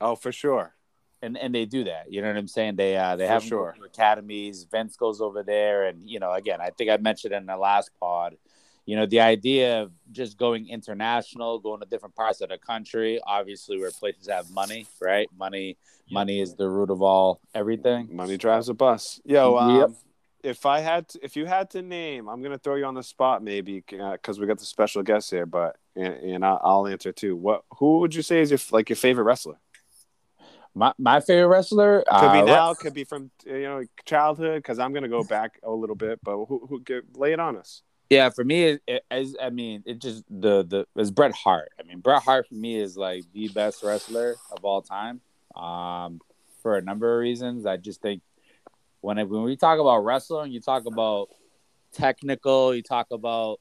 oh for sure and and they do that you know what i'm saying they uh they for have sure academies vince goes over there and you know again i think i mentioned in the last pod you know, the idea of just going international, going to different parts of the country, obviously where places have money, right? Money, money is the root of all everything. Money drives a bus. Yo, um, yep. If I had to, if you had to name, I'm gonna throw you on the spot maybe because uh, we got the special guest here, but and, and I'll, I'll, answer too. What who would you say is your like your favorite wrestler? My my favorite wrestler could uh, be now, could be from you know childhood. Because I'm gonna go back a little bit, but who who lay it on us? Yeah, for me, it, it, as I mean, it just the the is Bret Hart. I mean, Bret Hart for me is like the best wrestler of all time. Um, for a number of reasons, I just think when it, when we talk about wrestling, you talk about technical, you talk about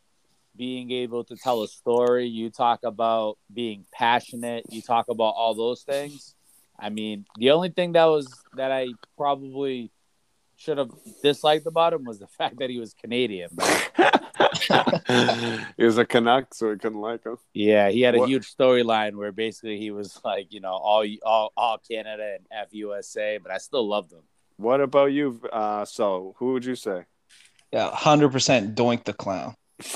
being able to tell a story, you talk about being passionate, you talk about all those things. I mean, the only thing that was that I probably should have disliked about him was the *laughs* fact that he was Canadian. he was a Canuck, so he couldn't like him. Yeah, he had a what? huge storyline where basically he was like, you know, all all all Canada and F USA, but I still loved him. What about you? Uh, so who would you say? Yeah, hundred percent. Doink the clown. *laughs*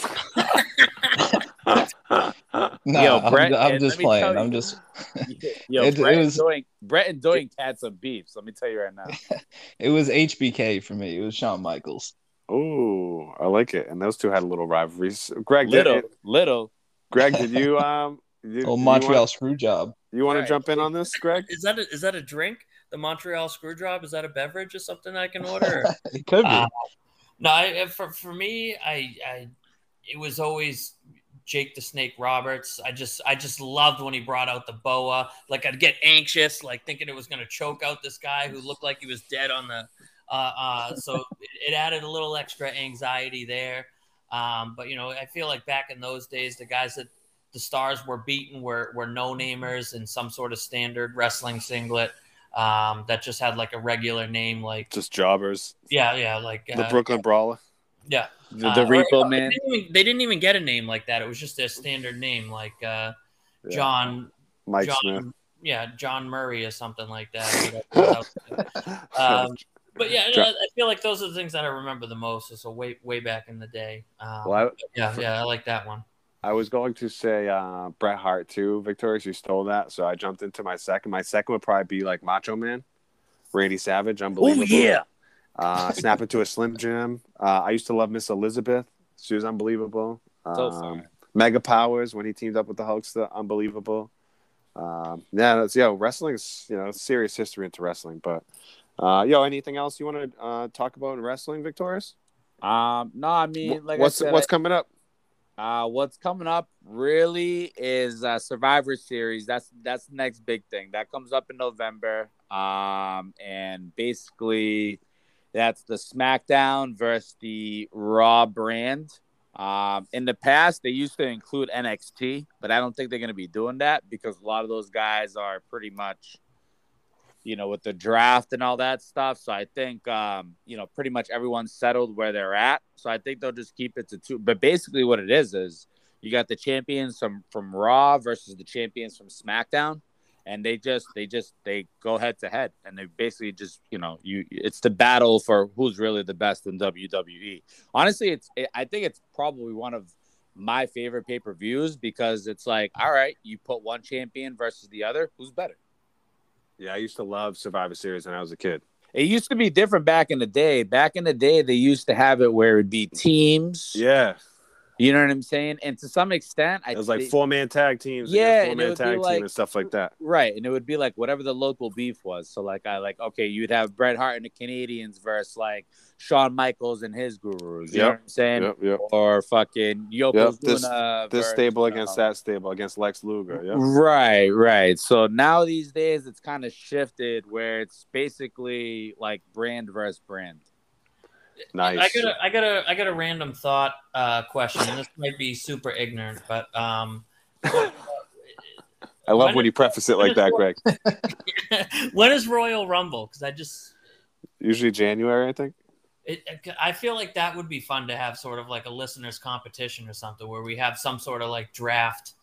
no, yo, Bret, I'm, I'm just playing. *laughs* You, I'm just. yo, *laughs* it, Bret, it was, and Doink, Bret and Doink had some beefs. Let me tell you right now. it was HBK for me. It was Shawn Michaels. Oh, I like it. And those two had a little rivalries. Greg, little, did, little. Greg, did you um? Did, oh, Montreal want, screw job. You want right. to jump in on this, Greg? Is that a, is that a drink? The Montreal screw job is that a beverage or something I can order? *laughs* it could be. Uh, no, I, for for me, I I it was always Jake the Snake Roberts. I just I just loved when he brought out the boa. Like I'd get anxious, like thinking it was gonna choke out this guy who looked like he was dead on the. Uh, uh, so it, added a little extra anxiety there. Um, but you know, I feel like back in those days, the guys that the stars were beaten were were no namers in some sort of standard wrestling singlet. Um, that just had like a regular name, like just jobbers. Yeah, yeah, like the uh, Brooklyn Brawler. Yeah, the, the uh, Repo or, Man. They didn't, even, they didn't, even, get a name like that. It was just their standard name, like uh, John. Mike John, Smith. Yeah, John Murray or something like that. *laughs* *laughs* um, but yeah, I feel like those are the things that I remember the most. So way way back in the day. Um, well, I, yeah, yeah, I like that one. I was going to say uh, Bret Hart too, Victorious. You stole that, so I jumped into my second. My second would probably be like Macho Man, Randy Savage, unbelievable. Oh yeah, uh, Snap into a Slim Jim. Uh, I used to love Miss Elizabeth. She was unbelievable. So um, Mega Powers when he teamed up with the Hulkster, unbelievable. Um, yeah, that's yo wrestling's you know serious history into wrestling. But uh, yo, anything else you want to uh, talk about in wrestling, Victorious? Um, no, I mean, like what's said, what's coming up? Uh, what's coming up really is uh, Survivor Series. That's that's the next big thing that comes up in November. Um, and basically, that's the SmackDown versus the Raw brand. Um, in the past, they used to include NXT, but I don't think they're going to be doing that because a lot of those guys are pretty much, you know, with the draft and all that stuff. So I think, um, you know, pretty much everyone's settled where they're at. So I think they'll just keep it to two. But basically, what it is is you got the champions from from Raw versus the champions from SmackDown and they just they just they go head to head and they basically just you know you it's the battle for who's really the best in WWE. Honestly, it's it, I think it's probably one of my favorite pay per views because it's like all right, you put one champion versus the other, who's better? Yeah, I used to love Survivor Series when I was a kid. It used to be different back in the day. Back in the day, they used to have it where it'd be teams. Yeah. You know what I'm saying? And to some extent, I it was like four man tag teams, yeah, four man tag like, team and stuff like that. Right, and it would be like whatever the local beef was. So like I like okay, you'd have Bret Hart and the Canadians versus like Shawn Michaels and his gurus. You yep. know what I'm saying? Yep, yep. Or fucking Yokozuna. This, versus, this stable against um, that stable against Lex Luger. Yep. Right, right. So now these days it's kind of shifted where it's basically like brand versus brand. Nice. I got a, I got a, I got a random thought uh, question. And this might be super ignorant, but um, I love when, when you preface it like that, Greg. *laughs* when is Royal Rumble? Because I just usually January, I think. It, I feel like that would be fun to have sort of like a listeners competition or something where we have some sort of like draft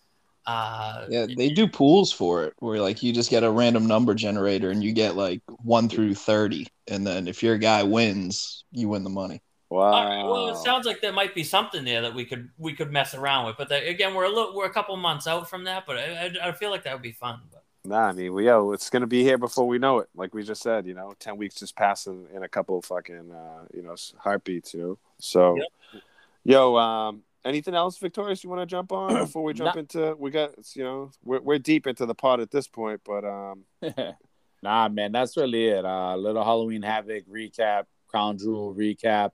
uh, yeah, they do pools for it where like you just get a random number generator and you get like one through thirty, and then if your guy wins, you win the money. Wow. All right. well, it sounds like there might be something there that we could we could mess around with, but the, again, we're a little we're a couple months out from that, but I, I, I, feel like that would be fun. But Nah, I mean, we, yo, it's gonna be here before we know it. Like we just said, you know, ten weeks just passing in a couple of fucking, uh, you know, heartbeats. You know, so, yep. yo, um, anything else, Victorious? You want to jump on before we *clears throat* jump into? We got, you know, we're we're deep into the pot at this point, but um, *laughs* nah, man, that's really it. Uh, little Halloween Havoc recap, Crown Jewel recap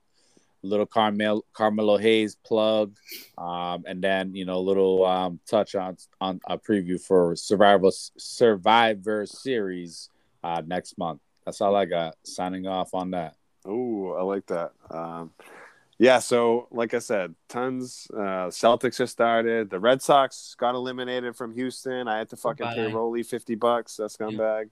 little Carmel Carmelo Hayes plug, um, and then you know a little um, touch on on a preview for Survivor Survivor Series uh, next month. That's all I got. Signing off on that. Oh, I like that. Um, yeah, so like I said, tons. Uh, Celtics just started. The Red Sox got eliminated from Houston. I had to fucking Bye. pay Rolly fifty bucks. That scumbag. Yeah.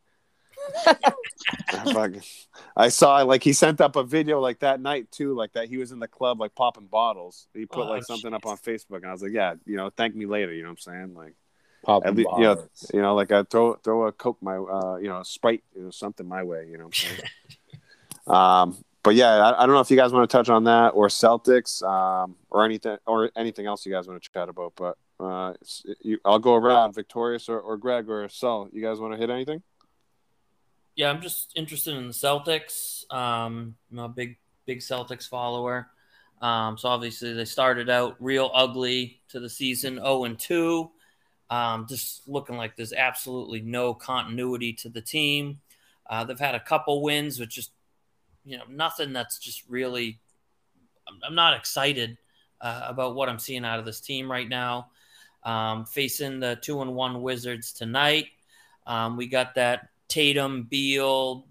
I saw like he sent up a video like that night too, like that he was in the club like popping bottles. He put oh, like something geez. up on Facebook, and I was like, yeah, you know, thank me later. You know what I'm saying? Like, popping least, you know, you know, like I throw throw a coke my, uh, you know, sprite, you know, something my way. You know what I'm saying? *laughs* um, but yeah, I, I, don't know if you guys want to touch on that or Celtics, um, or anything or anything else you guys want to chat about. But uh, you, I'll go around, Victorious or, or Greg or Sal. You guys want to hit anything? Yeah, I'm just interested in the Celtics. Um, I'm a big big Celtics follower. Um, so obviously they started out real ugly to the season, 0 and 2. Um, just looking like there's absolutely no continuity to the team. Uh, they've had a couple wins, but just you know nothing that's just really. I'm, I'm not excited uh, about what I'm seeing out of this team right now. Um, facing the two and one Wizards tonight. Um, we got that Tatum, Beal,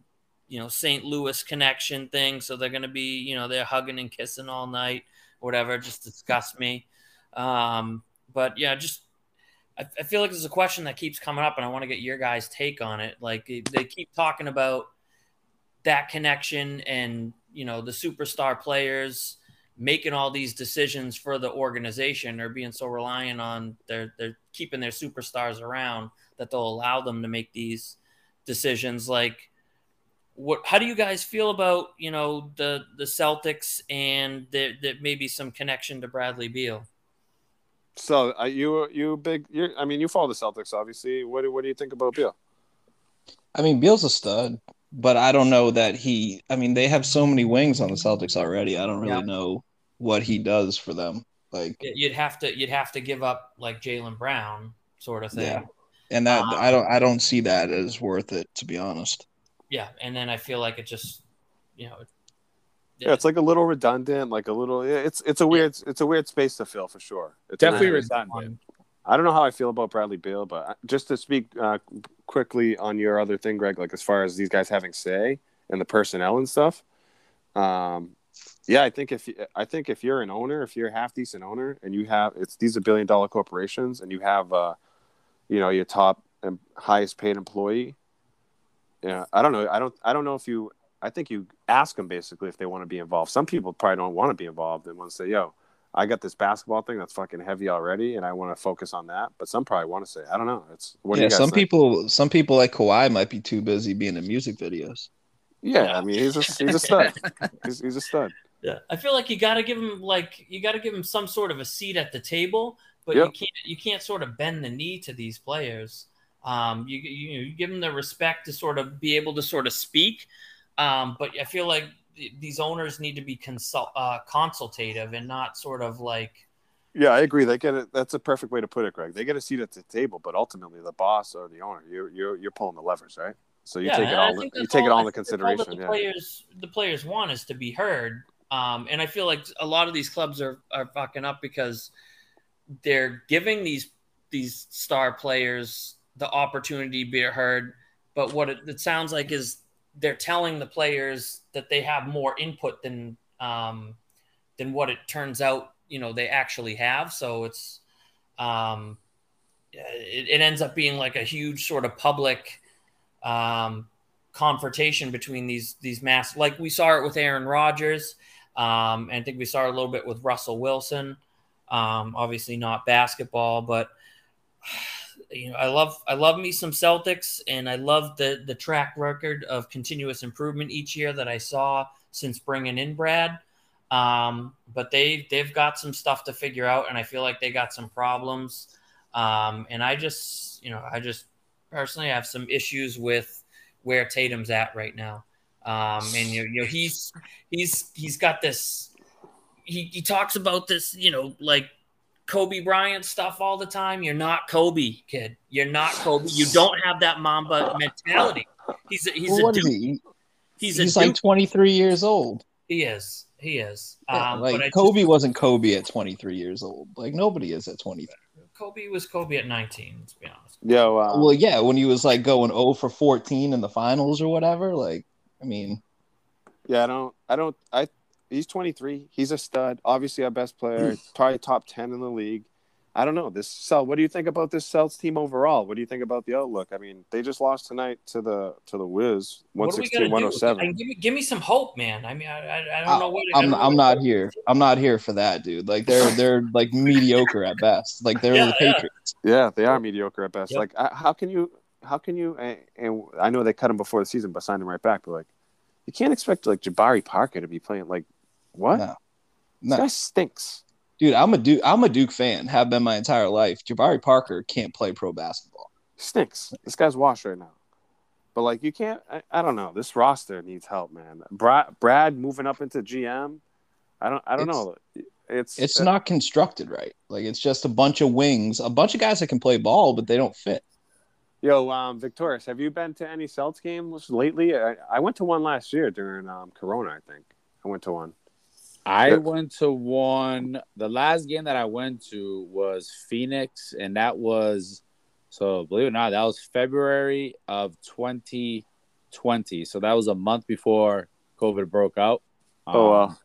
you know, St. Louis connection thing. So they're going to be, you know, they're hugging and kissing all night, whatever. Just disgust me. Um, but yeah, just I, I feel like there's a question that keeps coming up, and I want to get your guys' take on it. Like they keep talking about that connection and you know the superstar players making all these decisions for the organization or being so reliant on their they're keeping their superstars around that they'll allow them to make these decisions like what how do you guys feel about you know the the Celtics and that maybe some connection to Bradley Beal? So are you you big you I mean you follow the Celtics obviously. What do, what do you think about Beal? I mean Beal's a stud, but I don't know that he I mean they have so many wings on the Celtics already. I don't really yeah. know what he does for them. Like you'd have to you'd have to give up like Jaylen Brown sort of thing. Yeah and that um, I don't I don't see that as worth it to be honest. Yeah, and then I feel like it just you know. yeah, it's like a little redundant, like a little. It's it's a weird it's a weird space to fill for sure. It's Definitely redundant. I don't know how I feel about Bradley Beal, but just to speak uh, quickly on your other thing, Greg, like as far as these guys having say and the personnel and stuff. Um, yeah, I think if I think if you're an owner, if you're a half decent owner, and you have it's these are billion dollar corporations, and you have uh, you know your top and highest paid employee? Yeah i don't know. I don't i don't know if you i think you ask them basically if they want to be involved. Some people probably don't want to be involved and want to say yo i got this basketball thing that's fucking heavy already and i want to focus on that but some probably want to say i don't know. It's what yeah some think? Some people some people like Kawhi might be too busy being in music videos. Yeah i mean he's a he's a stud. He's, he's a stud. Yeah. I feel like you got to give him like you got to give him some sort of a seat at the table but yep. you can't you can't sort of bend the knee to these players. Um, you, you you give them the respect to sort of be able to sort of speak, um, but I feel like these owners need to be consult uh, consultative and not sort of like. Yeah, I agree. They get it. That's a perfect way to put it, Greg. They get a seat at the table, but ultimately, the boss or the owner, you're you're, you're pulling the levers, right? So you yeah, take it all. You take all, it all into consideration. All the yeah. players, the players want is to be heard, um, and I feel like a lot of these clubs are are fucking up because they're giving these these star players the opportunity to be heard, but what it, it sounds like is they're telling the players that they have more input than um, than what it turns out you know they actually have. So it's um, it, it ends up being like a huge sort of public um, confrontation between these these mass like we saw it with Aaron Rodgers. Um, and I think we saw a little bit with Russell Wilson. Um, obviously not basketball, but *sighs* you know, I love I love me some Celtics, and I love the the track record of continuous improvement each year that I saw since bringing in Brad. Um, but they they've got some stuff to figure out, and I feel like they got some problems. Um, and I just you know I just personally, have some issues with where Tatum's at right now. Um, and you you know, he's he's he's got this. He he talks about this, you know, like Kobe Bryant stuff all the time. You're not Kobe, kid. You're not Kobe. You don't have that Mamba mentality. He's a, he's Well, a dude. he? He's, He's, a like dude. 23 years old. He is. He is. Yeah, Um, like but Kobe just- wasn't Kobe at 23 years old. Like nobody is at 23. Kobe was Kobe at 19. Let's be honest. Yo, uh, well, yeah, when he was like going 0 for 14 in the finals or whatever. Like, I mean, yeah, I don't, I don't, I. He's 23. He's a stud. Obviously, our best Hmm. player. probably top 10 in the league. I don't know this Cel. What do you think about this Celtics team overall? What do you think about the outlook? I mean, they just lost tonight to the to the Wiz, What do we gotta 116, 107. And give me, give me some hope, man. I mean, I, I, I don't know what. I I'm don't I'm what- not here. I'm not here for that, dude. Like they're *laughs* they're like mediocre at best. Like they're Yeah, the. Patriots. Yeah, they are mediocre at best. Yep. Like, how can you? How can you? And, and I know they cut him before the season, but signed him right back. But like, you can't expect like Jabari Parker to be playing. Like, what? No. This guy stinks. Dude, I'm a Duke I'm a Duke fan. Have been my entire life. Jabari Parker can't play pro basketball. Stinks. This guy's washed right now. But like, you can't. I, I don't know. This roster needs help, man. Brad, Brad moving up into GM. I don't. I don't It's- know. It's It's not constructed right. Like it's just a bunch of wings, a bunch of guys that can play ball, but they don't fit. Yo, um, Victorious, have you been to any Celtics games lately? I, I went to one last year during um, Corona. I think I went to one. I Yeah. went to one. The last game that I went to was Phoenix, and that was so believe it or not, that was February of 2020. So that was a month before COVID broke out. Oh, wow. Um,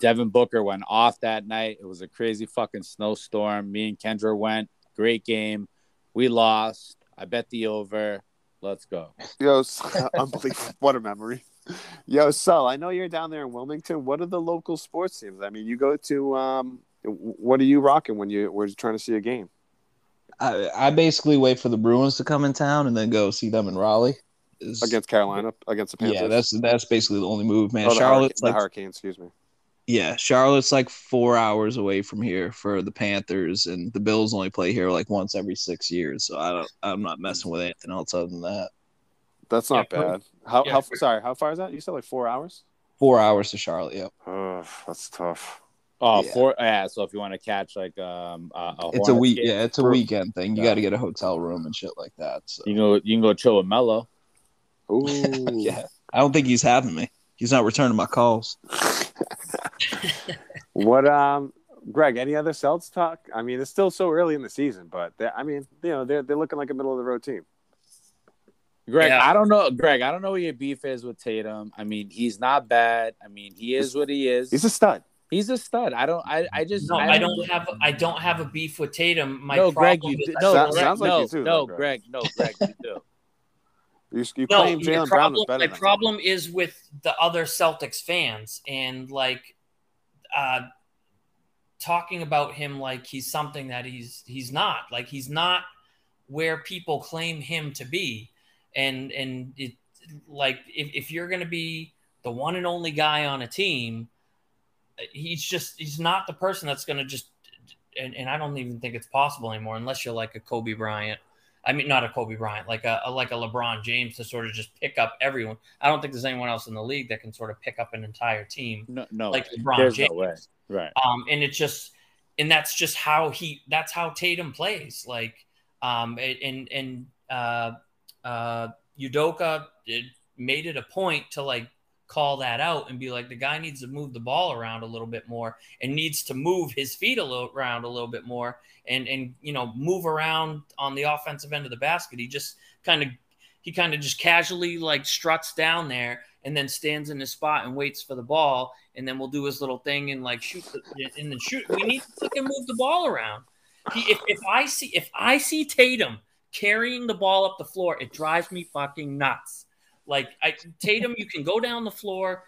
Devin Booker went off that night. It was a crazy fucking snowstorm. Me and Kendra went. Great game. We lost. I bet the over. Let's go. *laughs* Yo, *laughs* unbelievable! What a memory. Yo, Sal, I know you're down there in Wilmington. What are the local sports teams? I mean, you go to um, what are you rocking when you were trying to see a game? I, I basically wait for the Bruins to come in town and then go see them in Raleigh. Is- Against Carolina, against the Panthers. yeah, that's that's basically the only move, man. Oh, the Charlotte's Hurricane- like the Hurricanes. Excuse me. yeah, Charlotte's like four hours away from here for the Panthers, and the Bills only play here like once every six years. So I don't, I'm not messing with anything else other than that. That's not Yeah, bad. How, yeah. how sorry? How far is that? You said like four hours. Four hours to Charlotte. Yep. Oh, that's tough. Oh, Yeah. four. Yeah. So if you want to catch like um, a, a It's a week. Yeah, it's a for- weekend thing. You Yeah. got to get a hotel room and shit like that. So You can go. You can go chill with Melo. Ooh, *laughs* yeah, I don't think he's having me. He's not returning my calls. *laughs* What um, Greg? Any other Celtics talk? I mean, it's still so early in the season, but I mean, you know, they're they're looking like a middle of the road team. Greg, Yeah. I don't know. Greg, I don't know what your beef is with Tatum. I mean, he's not bad. I mean, he is what he is. He's a stud. He's a stud. I don't. I. I just. No, I don't have. I don't have a beef with Tatum. My no, Greg. You is do, no. Sounds- Greg, sounds like no, you too, no, though, Greg. Greg. No, Greg. You do. *laughs* You, you No, claim my Jaylen Brown problem, is better my than him. problem is with the other Celtics fans and like uh talking about him like he's something that he's he's not. Like he's not where people claim him to be. And and it like if, if you're gonna be the one and only guy on a team, he's just he's not the person that's gonna just and, and I don't even think it's possible anymore unless you're like a Kobe Bryant. I mean, not a Kobe Bryant, like a, a like a LeBron James to sort of just pick up everyone. I don't think there's anyone else in the league that can sort of pick up an entire team No, no. like. LeBron There's James. no way. Right. Um, and it's just, and that's just how he, that's how Tatum plays. Like, um, and and uh, uh, Udoka made it a point to like call that out and be like, the guy needs to move the ball around a little bit more and needs to move his feet a little around a little bit more and and you know move around on the offensive end of the basket. He just kind of he kind of just casually like struts down there and then stands in his spot and waits for the ball and then we'll do his little thing and like shoot the, and then shoot. We need to fucking move the ball around. He, if, if I see if I see Tatum carrying the ball up the floor, it drives me fucking nuts. Like I, Tatum, you can go down the floor,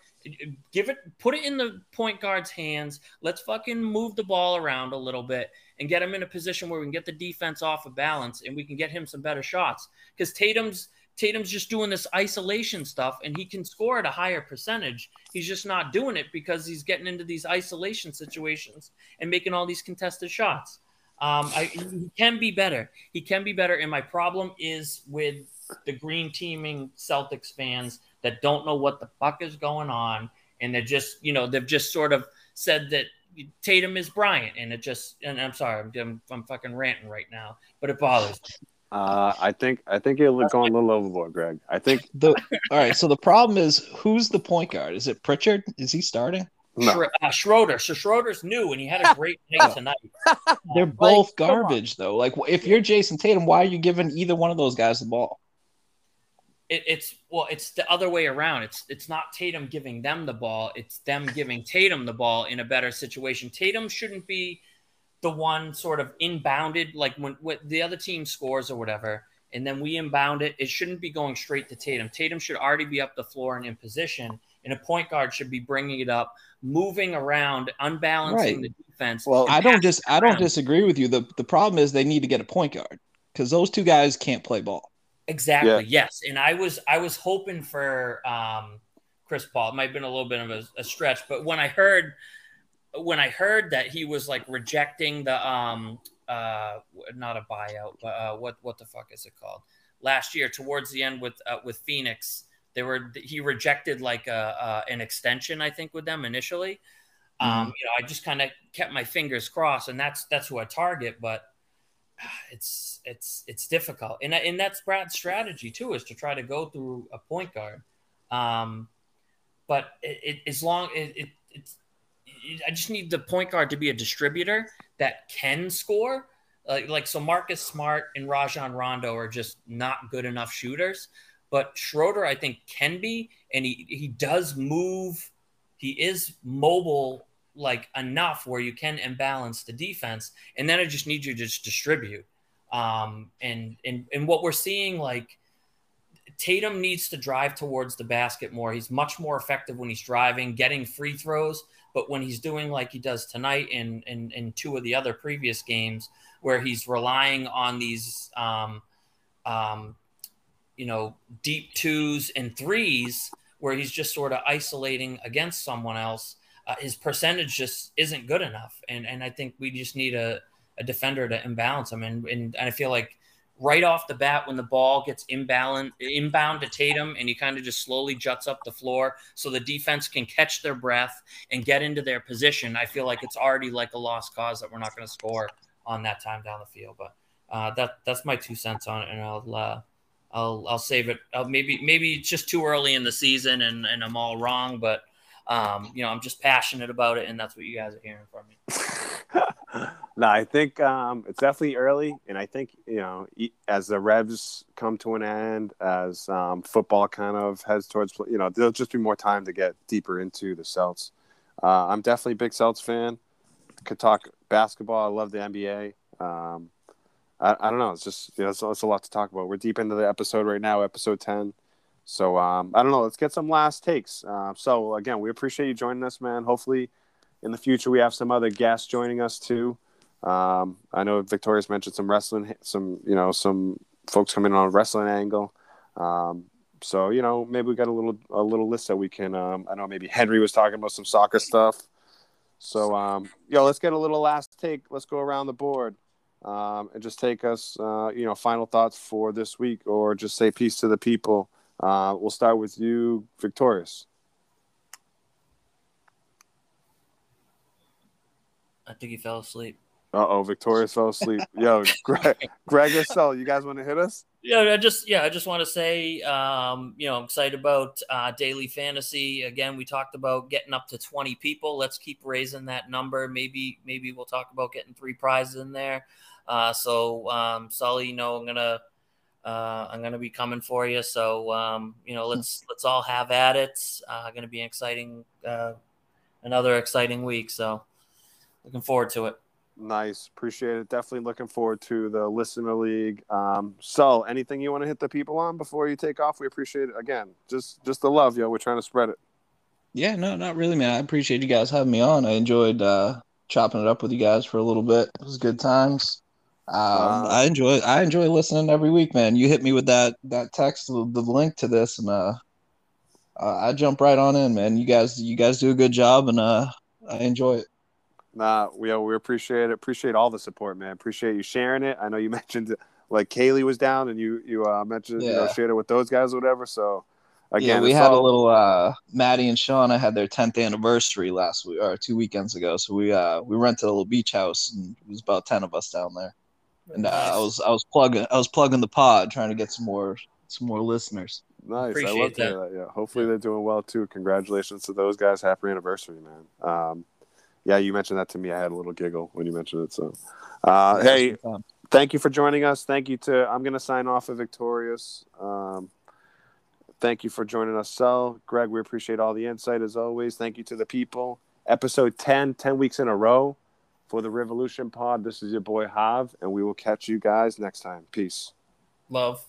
give it, put it in the point guard's hands. Let's fucking move the ball around a little bit and get him in a position where we can get the defense off of balance and we can get him some better shots. Because Tatum's Tatum's just doing this isolation stuff and he can score at a higher percentage. He's just not doing it because he's getting into these isolation situations and making all these contested shots. Um, I, he can be better. He can be better. And my problem is with the green teaming Celtics fans that don't know what the fuck is going on, and they're just, you know, they've just sort of said that Tatum is Bryant, and it just, and I'm sorry, I'm, I'm, I'm fucking ranting right now, but it bothers me. Uh, I think I think you're going a little overboard, Greg. I think the all right. So the problem is, who's the point guard? Is it Pritchard? Is he starting? No. Uh, Schroeder. So Schroeder's new, and he had a *laughs* great night tonight. *laughs* They're both like, garbage, though. Like, if you're Jayson Tatum, why are you giving either one of those guys the ball? It, it's well, it's the other way around. It's it's not Tatum giving them the ball. It's them giving Tatum the ball in a better situation. Tatum shouldn't be the one sort of inbounded, like when, when the other team scores or whatever, and then we inbound it. It shouldn't be going straight to Tatum. Tatum should already be up the floor and in position, and a point guard should be bringing it up, moving around, unbalancing right. the defense. Well, I don't just I don't disagree with you. the The problem is they need to get a point guard because those two guys can't play ball. Exactly. Yeah. Yes, and I was I was hoping for um, Chris Paul. It might have been a little bit of a, a stretch, but when I heard when I heard that he was like rejecting the um uh not a buyout, but uh, what what the fuck is it called? Last year, towards the end with uh, with Phoenix, they were he rejected like a, uh, an extension, I think, with them initially. Um, mm-hmm. Um, you know, I just kind of kept my fingers crossed, and that's that's who I target, but it's it's it's difficult, and and that's Brad's strategy too, is to try to go through a point guard. Um, but it, it as long it, it it's I just need the point guard to be a distributor that can score. Like, like so Marcus Smart and Rajon Rondo are just not good enough shooters. But Schroeder, I think, can be, and he he does move. He is mobile like enough where you can imbalance the defense, and then I just need you to just distribute. Um, and and and what we're seeing, like Tatum needs to drive towards the basket more. He's much more effective when he's driving, getting free throws. But when he's doing like he does tonight in in, in two of the other previous games, where he's relying on these, um, um, you know, deep twos and threes, where he's just sort of isolating against someone else, uh, his percentage just isn't good enough. And and I think we just need a, a defender to imbalance him. And, and and I feel like right off the bat when the ball gets inbound inbound to Tatum and he kind of just slowly juts up the floor so the defense can catch their breath and get into their position. I feel like it's already like a lost cause that we're not going to score on that time down the field. But uh, that that's my two cents on it, and I'll uh, I'll I'll save it. I'll maybe maybe it's just too early in the season and and I'm all wrong, but um, you know I'm just passionate about it, and that's what you guys are hearing from me. *laughs* no, I think um, it's definitely early, and I think you know as the Revs come to an end, as um, football kind of heads towards, you know, there'll just be more time to get deeper into the Celts. Uh, I'm definitely a big Celts fan. Could talk basketball. I love the NBA. Um, I, I, don't know. It's just know, it's, it's, a lot to talk about. We're deep into the episode right now, episode ten. So um, I don't know. Let's get some last takes. Uh, so again, we appreciate you joining us, man. Hopefully, in the future, we have some other guests joining us too. Um, I know Victoria's mentioned some wrestling, some you know some folks coming on a wrestling angle. Um, so you know maybe we got a little a little list that we can. Um, I know maybe Henry was talking about some soccer stuff. So um, yo, let's get a little last take. Let's go around the board um, and just take us uh, you know final thoughts for this week, or just say peace to the people. Uh, we'll start with you, Victorious. I think he fell asleep. Uh oh, Victoria fell asleep. Yo, *laughs* Greg, Greg Estelle, you guys want to hit us? Yeah, I just yeah, I just want to say, um, you know, I'm excited about uh, daily fantasy. Again, we talked about getting up to 20 people. Let's keep raising that number. Maybe maybe we'll talk about getting three prizes in there. Uh, so, um, Sully, you know, I'm gonna uh, I'm gonna be coming for you. So, um, you know, let's let's all have at it. Uh, going to be an exciting, uh, another exciting week. So, looking forward to it. Nice, appreciate it. Definitely looking forward to the listener league. Um, so, anything you want to hit the people on before you take off? We appreciate it. Again, just just the love, yo. We're trying to spread it. Yeah, no, not really, man. I appreciate you guys having me on. I enjoyed uh, chopping it up with you guys for a little bit. It was good times. Um, uh, I enjoy I enjoy listening every week, man. You hit me with that that text, the, the link to this, and uh, I jump right on in, man. You guys you guys do a good job, and uh, I enjoy it. Nah, we we appreciate it. Appreciate all the support, man. Appreciate you sharing it. I know you *laughs* mentioned like Kaylee was down, and you you uh, mentioned yeah. you know shared it with those guys or whatever. So again, yeah, we had all... a little. uh Maddie and Shauna had their tenth anniversary last week or two weekends ago. So we uh we rented a little beach house, and it was about ten of us down there. And uh, I was I was plugging I was plugging the pod, trying to get some more some more listeners. Nice. Appreciate I love that. that. Yeah. Hopefully they're doing well too. Congratulations to those guys. Happy anniversary, man. Um, yeah, you mentioned that to me. I had a little giggle when you mentioned it. So, uh, hey, thank you for joining us. Thank you to. I'm going to sign off of Victorious. Um, thank you for joining us, So, Greg, we appreciate all the insight as always. Thank you to the people. Episode 10, 10 weeks in a row for the Revolution Pod. This is your boy Hav, and we will catch you guys next time. Peace. Love.